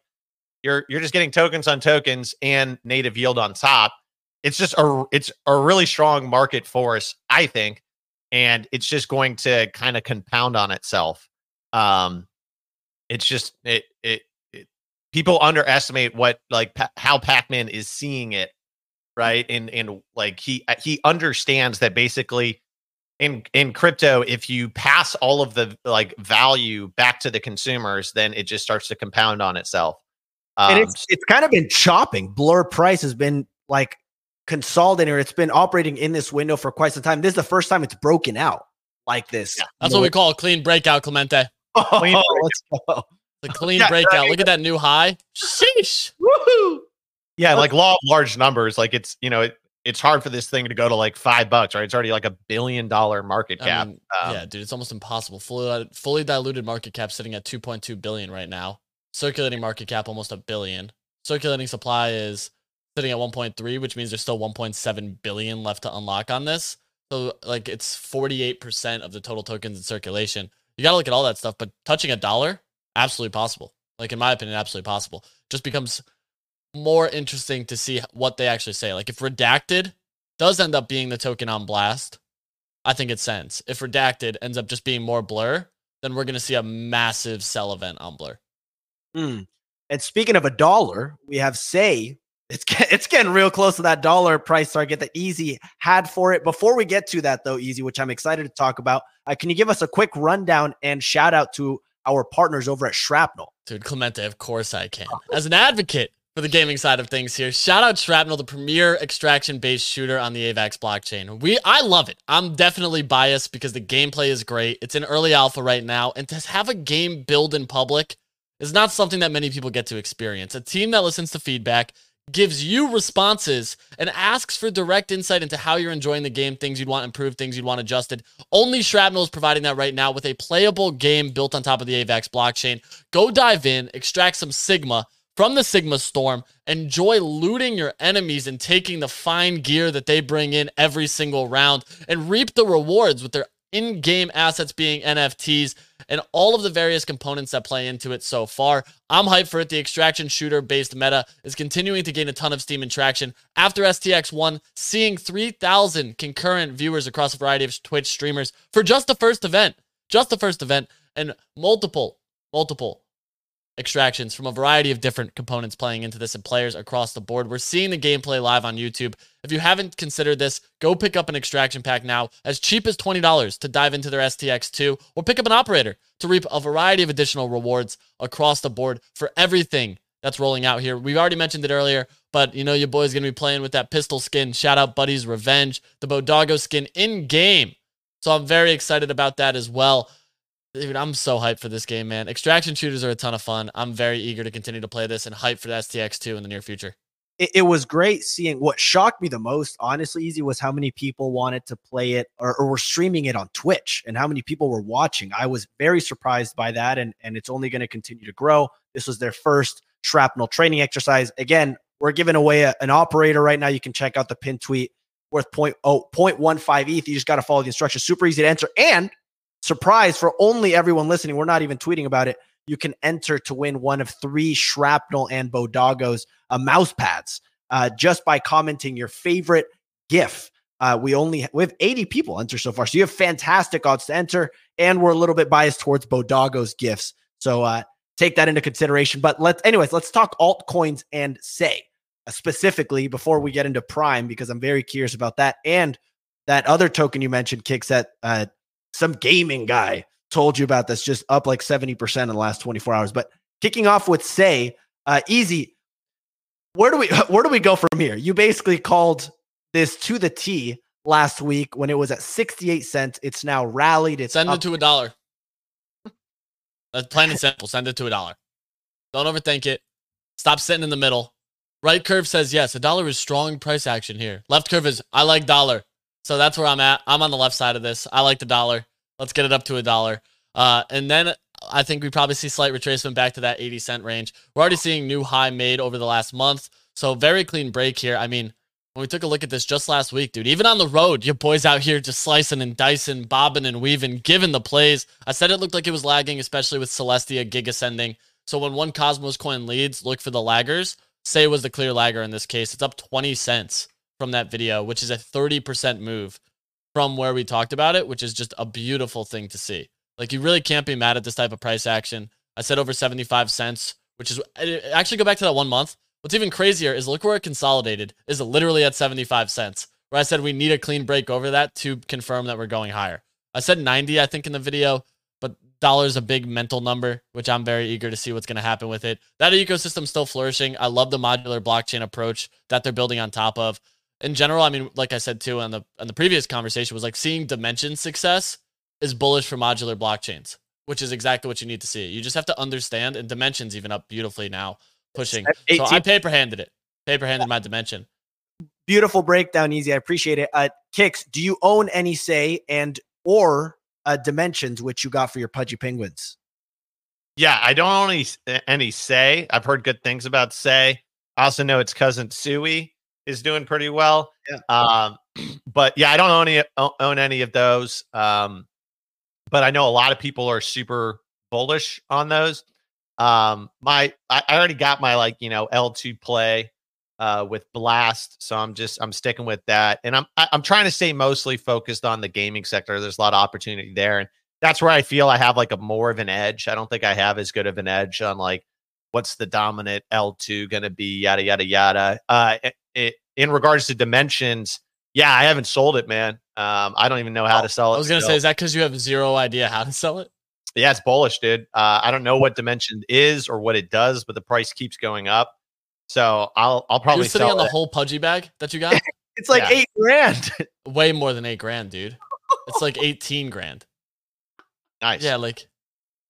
you're you're just getting tokens on tokens and native yield on top. It's just a it's a really strong market force, I think and it's just going to kind of compound on itself. Um, it's just it, it it people underestimate what like pa- how Pac-Man is seeing it right? And and like he uh, he understands that basically in in crypto, if you pass all of the like value back to the consumers, then it just starts to compound on itself. Um, and it's it's kind of been chopping. Blur price has been like consolidating, or it's been operating in this window for quite some time. This is the first time it's broken out like this. That's what we call a clean breakout, Clemente. (laughs) Clean, let's go. The clean (laughs) Yeah, breakout. right. Look at that new high. Sheesh. Woohoo! yeah, like law of large numbers, like it's you know it, it's hard for this thing to go to like five bucks, right? It's already like a billion dollar market I cap. mean, Um, yeah, dude, it's almost impossible. Fully, fully diluted market cap sitting at 2.2 billion right now. Circulating market cap almost a billion. Circulating supply is sitting at 1.3, which means there's still 1.7 billion left to unlock on this. So like it's 48% of the total tokens in circulation. You got to look at all that stuff, but touching a dollar, absolutely possible. Like in my opinion, absolutely possible. Just becomes more interesting to see what they actually say. Like if redacted does end up being the token on blast, I think it sends. If redacted ends up just being more blur, then we're gonna see a massive sell event on blur. Hmm. And speaking of a dollar, we have Sei it's (laughs) it's getting real close to that dollar price target that Easy had for it. Before we get to that though, Easy, which I'm excited to talk about, uh, can you give us a quick rundown and shout out to our partners over at Shrapnel? Dude, Clemente, of course I can. As an advocate for the gaming side of things here, shout out Shrapnel, the premier extraction-based shooter on the AVAX blockchain. We I love it. I'm definitely biased because the gameplay is great. It's in early alpha right now, and to have a game build in public is not something that many people get to experience. A team that listens to feedback, gives you responses, and asks for direct insight into how you're enjoying the game, things you'd want improved, things you'd want adjusted. Only Shrapnel is providing that right now with a playable game built on top of the AVAX blockchain. Go dive in, extract some Sigma from the Sigma Storm, enjoy looting your enemies and taking the fine gear that they bring in every single round, and reap the rewards with their in game assets being NFTs and all of the various components that play into it so far. I'm hyped for it. The extraction shooter based meta is continuing to gain a ton of steam and traction. After STX1, seeing 3,000 concurrent viewers across a variety of Twitch streamers for just the first event, just the first event, and multiple, multiple extractions from a variety of different components playing into this and players across the board. We're seeing the gameplay live on YouTube. If you haven't considered this, go pick up an extraction pack now, as cheap as $20 to dive into their STX2, or pick up an operator to reap a variety of additional rewards across the board for everything that's rolling out here. We've already mentioned it earlier, but you know your boy's gonna be playing with that pistol skin. Shout out Buddy's Revenge, the Bodago skin in game. So I'm very excited about that as well. Dude, I'm so hyped for this game, man. Extraction shooters are a ton of fun. I'm very eager to continue to play this and hype for the STX2 in the near future. It, it was great seeing what shocked me the most, honestly, Easy, was how many people wanted to play it or, or were streaming it on Twitch and how many people were watching. I was very surprised by that, and, and it's only going to continue to grow. This was their first shrapnel training exercise. Again, we're giving away a- an operator right now. You can check out the pin tweet worth point oh point one five ETH. You just got to follow the instructions. Super easy to enter. And surprise for only everyone listening, we're not even tweeting about it. You can enter to win one of three shrapnel and Bodagos uh, mouse pads uh, just by commenting your favorite GIF. Uh, we only we have 80 people enter so far, so you have fantastic odds to enter, and we're a little bit biased towards Bodago's gifts. So uh, take that into consideration. But let's, anyways, let's talk altcoins and Sei uh, specifically before we get into Prime because I'm very curious about that and that other token you mentioned, Kix that uh, some gaming guy told you about this, just up like 70% in the last 24 hours. But kicking off with Sei, uh, easy. Where do we (laughs) where do we go from here? You basically called this to the T last week when it was at 68 cents. It's now rallied. It's Send up it to a dollar. (laughs) That's plain and simple. Send it to a dollar. Don't overthink it. Stop sitting in the middle. Right curve says yes. A dollar is strong price action here. Left curve is I like dollar. So that's where I'm at. I'm on the left side of this. I like the dollar. Let's get it up to a dollar. Uh, and then I think we probably see slight retracement back to that 80 cent range. We're already seeing new high made over the last month. So very clean break here. I mean, when we took a look at this just last week, dude, even on the road, your boys out here just slicing and dicing, bobbing and weaving, giving the plays. I said it looked like it was lagging, especially with Celestia gig ascending. So when one Cosmos coin leads, look for the laggers. Sei it was the clear lagger in this case. It's up 20 cents from that video, which is a 30% move from where we talked about it, which is just a beautiful thing to see. Like you really can't be mad at this type of price action. I said over 75 cents, which is eh, actually go back to that one month. What's even crazier is look where it consolidated is literally at 75 cents. Where I said we need a clean break over that to confirm that we're going higher. I said 90, I think, in the video, but dollar's a big mental number, which I'm very eager to see what's going to happen with it. That ecosystem's still flourishing. I love the modular blockchain approach that they're building on top of. In general, I mean, like I said too on the on the previous conversation, was like seeing Dymension success is bullish for modular blockchains, which is exactly what you need to see. You just have to understand, and Dymensions even up beautifully now, pushing. So I paper handed it. Paper handed my Dymension. Beautiful breakdown, easy. I appreciate it. Uh, Kix, do you own any Sei and or uh, Dymensions which you got for your pudgy penguins? Yeah, I don't own any any Sei. I've heard good things about Sei. I also know its cousin Sui is doing pretty well. Yeah. Um, but yeah, I don't own any own any of those. Um, but I know a lot of people are super bullish on those. Um, my I, I already got my like you know L2 play uh with Blast, so I'm just I'm sticking with that, and I'm I, am i am trying to stay mostly focused on the gaming sector. There's a lot of opportunity there, and that's where I feel I have like a more of an edge. I don't think I have as good of an edge on like what's the dominant L2 going to be, yada yada yada. Uh, it, it, in regards to Dymensions, yeah, I haven't sold it, man. Um, I don't even know how to sell it. I was gonna say, is that because you have zero idea how to sell it? Yeah, it's bullish, dude. Uh, I don't know what Dymension is or what it does, but the price keeps going up. So I'll I'll probably You're sitting on the whole pudgy bag that you got. (laughs) It's like Yeah. eight grand. (laughs) Way more than eight grand, dude. It's like (laughs) 18 grand. nice. Yeah, like,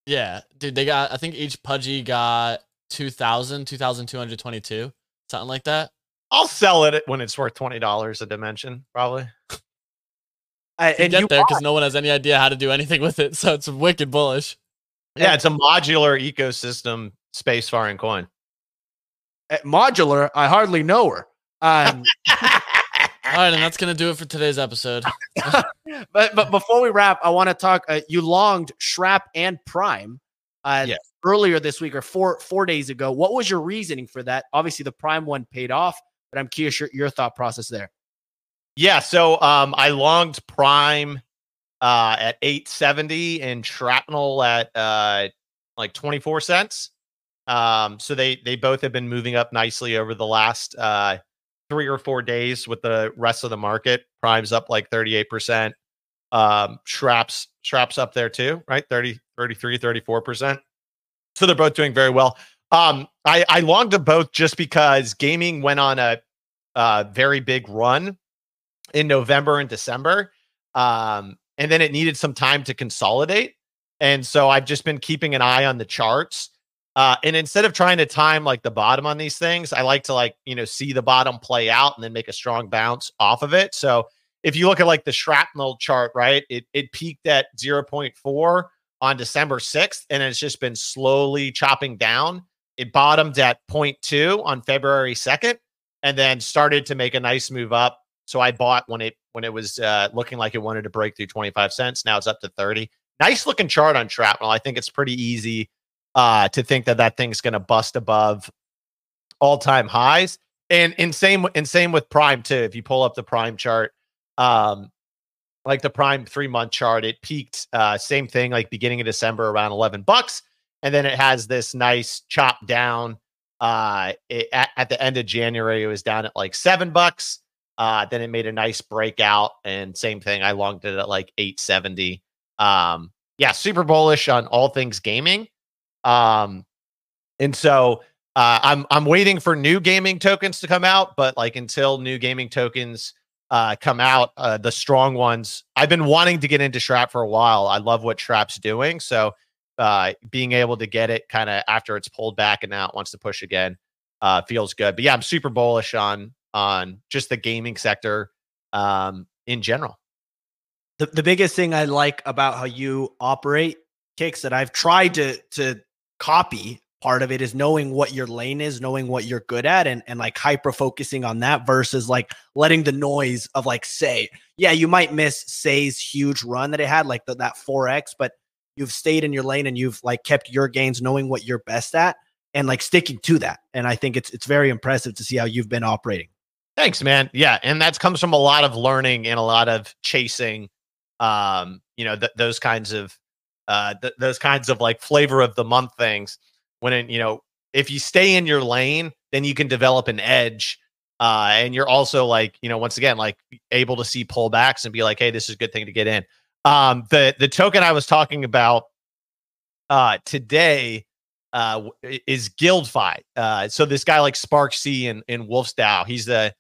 yeah, dude. They got. I think each pudgy got 2,000, 2,222, something like that. I'll sell it when it's worth twenty dollars a Dymension, probably. I, and get you there because no one has any idea how to do anything with it, (laughs) so it's wicked bullish. Yeah, it's a modular ecosystem space foreign coin. at modular. I hardly know her. Um, (laughs) All right, and that's gonna do it for today's episode. (laughs) but but before we wrap, I want to talk. Uh, you longed Shrap and Prime uh, Yes. Earlier this week or four four days ago. What was your reasoning for that? Obviously, the Prime one paid off, but I'm curious your, your thought process there. Yeah, so um, I longed Prime uh, at eight seventy and Shrapnel at uh, like twenty four cents. Um, so they they both have been moving up nicely over the last uh, three or four days with the rest of the market. Prime's up like thirty eight percent. Um, Shrap's Shrap's up there too, right? 30, 33, 34 percent. So they're both doing very well. Um, I I longed to both just because gaming went on a uh, very big run in November and December. Um, and then it needed some time to consolidate. And so I've just been keeping an eye on the charts. Uh, and instead of trying to time like the bottom on these things, I like to like, you know, see the bottom play out and then make a strong bounce off of it. So if you look at like the shrapnel chart, right, it, it peaked at 0.4 on December 6th and it's just been slowly chopping down. It bottomed at 0.2 on February 2nd and then started to make a nice move up. So I bought when it when it was uh, looking like it wanted to break through 25 cents. Now it's up to 30. Nice looking chart on Shrapnel. I think it's pretty easy uh, to think that that thing's going to bust above all time highs. And and same and same with Prime too. If you pull up the Prime chart, um, like the Prime three month chart, it peaked uh, same thing like beginning of December around 11 bucks, and then it has this nice chop down. Uh, it, at, at the end of January, it was down at like seven bucks. Uh, then it made a nice breakout, and same thing. I longed it at like 870. Um, yeah, super bullish on all things gaming. Um, and so uh, I'm I'm waiting for new gaming tokens to come out, but like until new gaming tokens uh, come out, uh, the strong ones. I've been wanting to get into Shrap for a while. I love what Shrap's doing, so uh, being able to get it kind of after it's pulled back and now it wants to push again uh, feels good. But yeah, I'm super bullish on on just the gaming sector um, in general. The the biggest thing I like about how you operate Kix that I've tried to to copy part of it is knowing what your lane is, knowing what you're good at, and and like hyper focusing on that versus like letting the noise of like Sei, yeah, you might miss Sei's huge run that it had, like the, that 4x, but you've stayed in your lane and you've like kept your gains, knowing what you're best at, and like sticking to that. And I think it's it's very impressive to see how you've been operating. Thanks, man. Yeah, and that comes from a lot of learning and a lot of chasing. Um, you know, th- those kinds of uh, th- those kinds of like flavor of the month things. When it, you know, if you stay in your lane, then you can develop an edge. Uh, and you're also like, you know, once again, like able to see pullbacks and be like, hey, this is a good thing to get in. Um, the the token I was talking about uh today uh is GuildFi. Uh, so this guy like Spark C in in Wolves DAO, he's a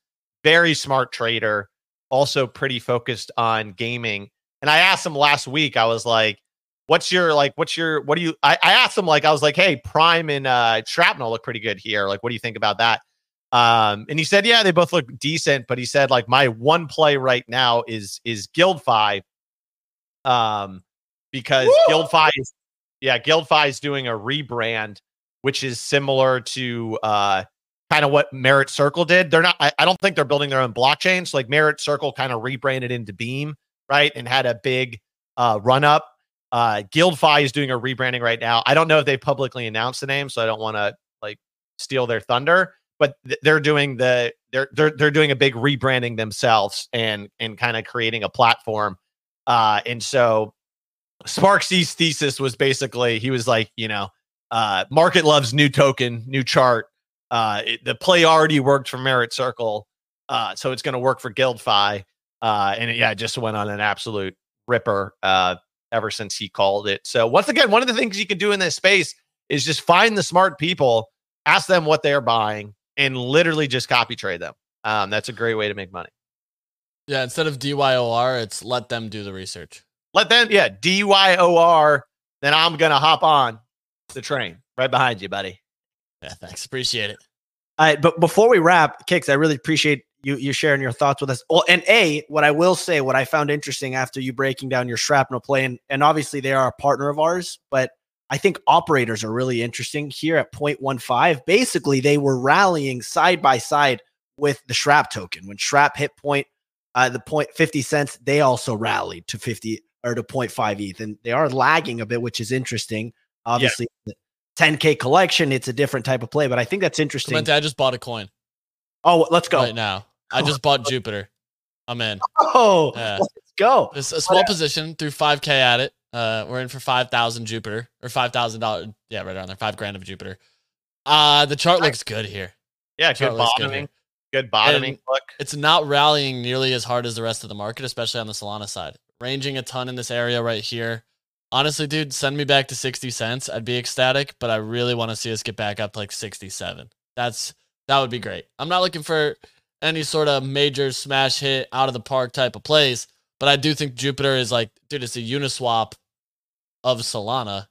very smart trader, also pretty focused on gaming. And I asked him last week, I was like, what's your like what's your what do you I, I asked him like I was like, hey, Prime and uh Shrapnel look pretty good here. Like, what do you think about that? Um, and he said, yeah, they both look decent, but he said like my one play right now is is GuildFi. Um, because GuildFi is yeah, GuildFi is doing a rebrand, which is similar to uh kind of what Merit Circle did. They're not, I, I don't think they're building their own blockchain. So like Merit Circle kind of rebranded into Beam, right? And had a big uh run up. Uh GuildFi is doing a rebranding right now. I don't know if they publicly announced the name, so I don't want to like steal their thunder, but th- they're doing the they're they're they're doing a big rebranding themselves and and kind of creating a platform. Uh and so Sparksy's thesis was basically he was like, you know, uh market loves new token, new chart. Uh it, the play already worked for Merit Circle. Uh so it's going to work for GuildFi. Uh and it, yeah, it just went on an absolute ripper uh ever since he called it. So once again, one of the things you can do in this space is just find the smart people, ask them what they're buying and literally just copy trade them. Um that's a great way to make money. Yeah, instead of DYOR, it's let them do the research. Let them, yeah, D Y O R. Then I'm gonna hop on the train right behind you, buddy. Yeah, thanks. Appreciate it. All right, but before we wrap, Kix, I really appreciate you you sharing your thoughts with us. Well, and a what I will say, what I found interesting after you breaking down your shrapnel play, and, and obviously they are a partner of ours, but I think operators are really interesting here at 0.15. Basically, they were rallying side by side with the Shrap token. When Shrap hit point uh, the point 50 cents, they also rallied to 50 or to 0.5 ETH, and they are lagging a bit, which is interesting. Obviously, the 10k collection, it's a different type of play, but I think that's interesting. Clemente, I just bought a coin Oh, let's go. right now. I just bought (laughs) Jupiter. I'm in. Oh, Yeah. let's go. It's a small position through 5K at it. Uh, we're in for 5,000 Jupiter or $5,000. Yeah, right around there. Five grand of Jupiter. Uh, the chart looks good here. Yeah, good good bottoming. here. Good bottoming And- look. It's not rallying nearly as hard as the rest of the market, especially on the Solana side. Ranging a ton in this area right here. Honestly, dude, send me back to 60 cents. I'd be ecstatic, but I really want to see us get back up to like 67. That's that would be great. I'm not looking for any sort of major smash hit out of the park type of plays, but I do think Jupiter is like, dude, it's a Uniswap of Solana.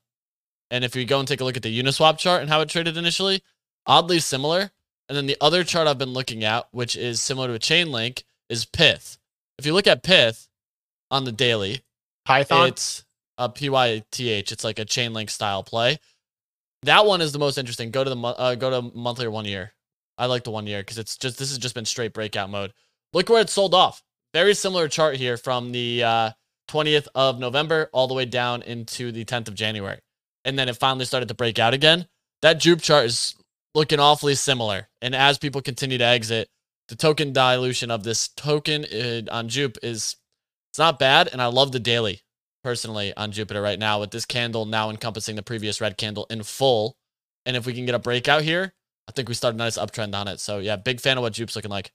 And if you go and take a look at the Uniswap chart and how it traded initially, oddly similar. And then the other chart I've been looking at, which is similar to a Chainlink, is Pyth. If you look at Pyth on the daily, Python. it's a PYTH. It's like a Chainlink style play. That one is the most interesting. Go to the uh, go to monthly or one year. I like the one year because it's just this has just been straight breakout mode. Look where it sold off. Very similar chart here from the uh, 20th of November all the way down into the 10th of January, and then it finally started to break out again. That Jupe chart is looking awfully similar, and as people continue to exit, the token dilution of this token uh, on Jupe is it's not bad, and I love the daily personally on Jupiter right now with this candle now encompassing the previous red candle in full. And if we can get a breakout here, I think we started a nice uptrend on it. So yeah, big fan of what Jupe's looking like.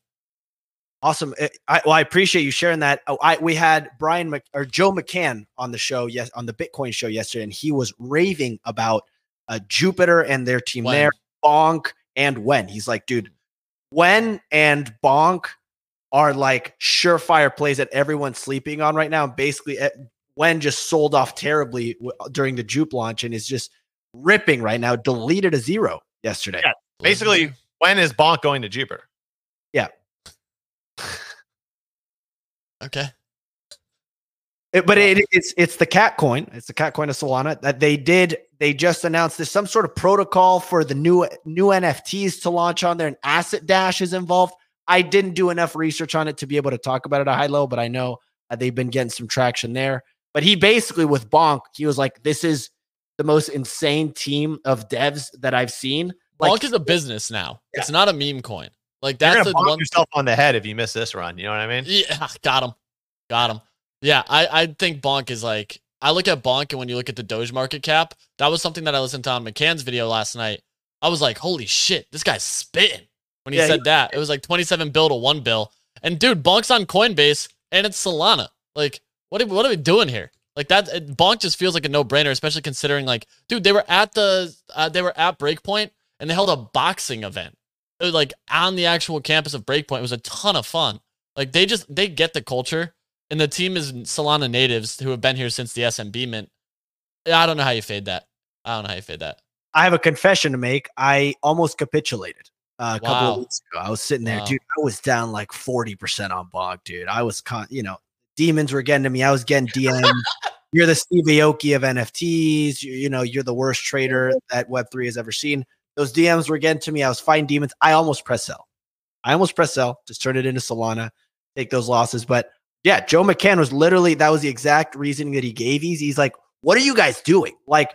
Awesome. I, well, I appreciate you sharing that. Oh, I we had Brian Mc, or Joe McCann on the show, yes, on the Bitcoin show yesterday, and he was raving about uh, Jupiter and their team When? there, Bonk and WEN. He's like, dude, WEN and Bonk are like surefire plays that everyone's sleeping on right now. Basically, eh, WEN just sold off terribly w- during the Jupe launch and is just ripping right now. Deleted a zero yesterday. Yeah. Basically, when is Bonk going to Jupiter? Yeah. (laughs) okay. It- but it, it's it's the cat coin. It's the cat coin of Solana that they did. They just announced there's some sort of protocol for the new new NFTs to launch on there, and AssetDash is involved. I didn't do enough research on it to be able to talk about it at a high level, but I know uh, they've been getting some traction there. But he basically with Bonk, he was like, "This is the most insane team of devs that I've seen." Like, Bonk is a business now. Yeah. It's not a meme coin. Like that's gonna bonk one. yourself on the head if you miss this run. You know what I mean? Yeah, (laughs) got him, got him. Yeah, I I think Bonk is like I look at Bonk and when you look at the Doge market cap, that was something that I listened to on McCann's video last night. I was like, holy shit, this guy's spitting when he Yeah, said that. It was like 27 bill to one bill. And dude, Bonk's on Coinbase and it's Solana. Like, what are, what are we doing here? Like that, Bonk just feels like a no brainer, especially considering like, dude, they were at the, uh, they were at Breakpoint and they held a boxing event, It was, like on the actual campus of Breakpoint. It was a ton of fun. Like they just, they get the culture, and the team is Solana natives who have been here since the SMB mint. I don't know how you fade that. I don't know how you fade that. I have a confession to make. I almost capitulated uh, a couple of weeks ago. I was sitting there, Wow. dude. I was down like forty percent on Bonk, dude. I was, con- you know, demons were getting to me. I was getting DM. (laughs) you're the Steve Aoki of NFTs. You, you know, you're the worst trader (laughs) that Web three has ever seen. Those DMs were getting to me. I was fighting demons. I almost press sell. I almost press sell. Just turn it into Solana. Take those losses. But yeah, Joe McCann was literally that was the exact reasoning that he gave. He's he's like, what are you guys doing? Like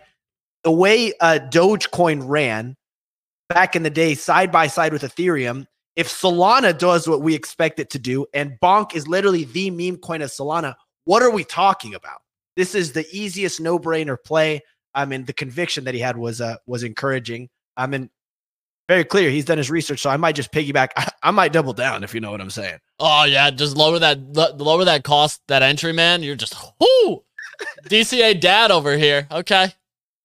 the way uh, Dogecoin ran back in the day, side by side with Ethereum. If Solana does what we expect it to do, and Bonk is literally the meme coin of Solana, what are we talking about? This is the easiest no brainer play. I mean, the conviction that he had was uh, was encouraging. I mean, very clear. He's done his research, so I might just piggyback. I, (laughs) I might double down if you know what I'm saying. Oh yeah, just lower that lower that cost, that entry, man. You're just whoo, (laughs) DCA dad over here. Okay,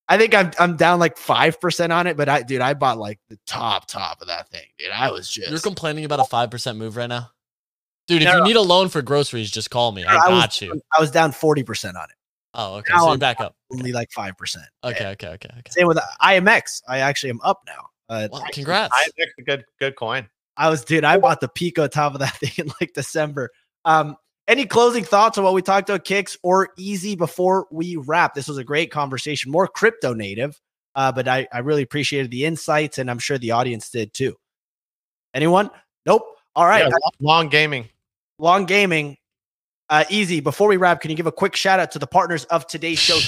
I think I'm I'm down like five percent on it, but I dude, I bought like the top top of that thing, dude. I was just you're complaining about a five percent move right now, dude. If No, you need a loan for groceries, just call me. I I was, got you. I was down forty percent on it, Oh, okay. now So you're I'm back up. only like five percent. Okay, okay, okay, okay. Same with IMX. I actually am up now. Uh, Well, congrats. I picked a good good coin. I was, dude. I bought the Pico top of that (laughs) thing in like December. Um, any closing thoughts on what we talked about, Kix or easy before we wrap? This was a great conversation, more crypto native, uh, but I, I really appreciated the insights, and I'm sure the audience did too. Anyone? Nope. All right. Yeah, long, long gaming. long gaming. Uh, easy. Before we wrap, can you give a quick shout out to the partners of today's show?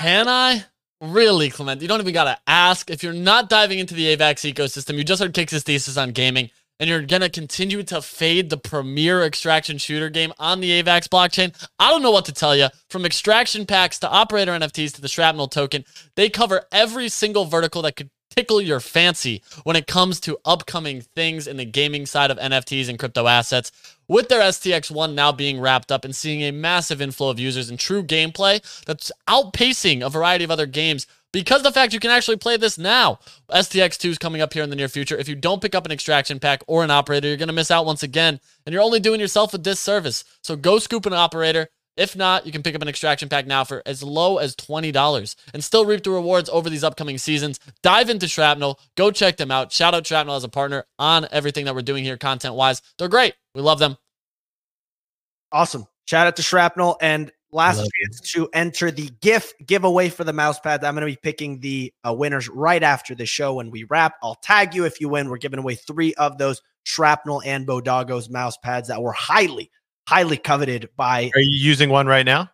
Can I? Really, Clement? You don't even gotta ask. If you're not diving into the AVAX ecosystem, you just heard Kix' thesis on gaming, and you're gonna continue to fade the premier extraction shooter game on the AVAX blockchain. I don't know what to tell you. From extraction packs to operator NFTs to the shrapnel token, they cover every single vertical that could tickle your fancy when it comes to upcoming things in the gaming side of NFTs and crypto assets. With their STX1 now being wrapped up and seeing a massive inflow of users and true gameplay that's outpacing a variety of other games because the fact you can actually play this now. STX2 is coming up here in the near future. If you don't pick up an extraction pack or an operator, you're going to miss out once again, and you're only doing yourself a disservice. So go scoop an operator. If not, you can pick up an extraction pack now for as low as $20 and still reap the rewards over these upcoming seasons. Dive into Shrapnel. Go check them out. Shout out Shrapnel as a partner on everything that we're doing here content wise. They're great. We love them. Awesome. Shout out to Shrapnel. And last Love chance to enter the GIF giveaway for the mouse pads. I'm going to be picking the uh, winners right after the show when we wrap. I'll tag you if you win. We're giving away three of those Shrapnel and Bodago's mouse pads that were highly, highly coveted by. Are you using one right now?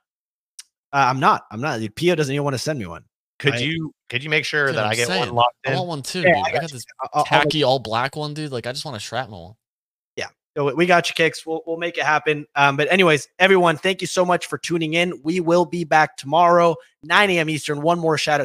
Uh, I'm not. I'm not. Pio doesn't even want to send me one. Could I- you could you make sure Dude, that I'm I get saying, one locked I want one too, Yeah, dude. I I got got this I'll- I'll- I'll- tacky all black one, dude. Like, I just want a shrapnel one. Yeah, so we got you Kix. We'll, we'll make it happen. Um, but anyways, everyone, thank you so much for tuning in. We will be back tomorrow, 9 a.m. Eastern. One more shout out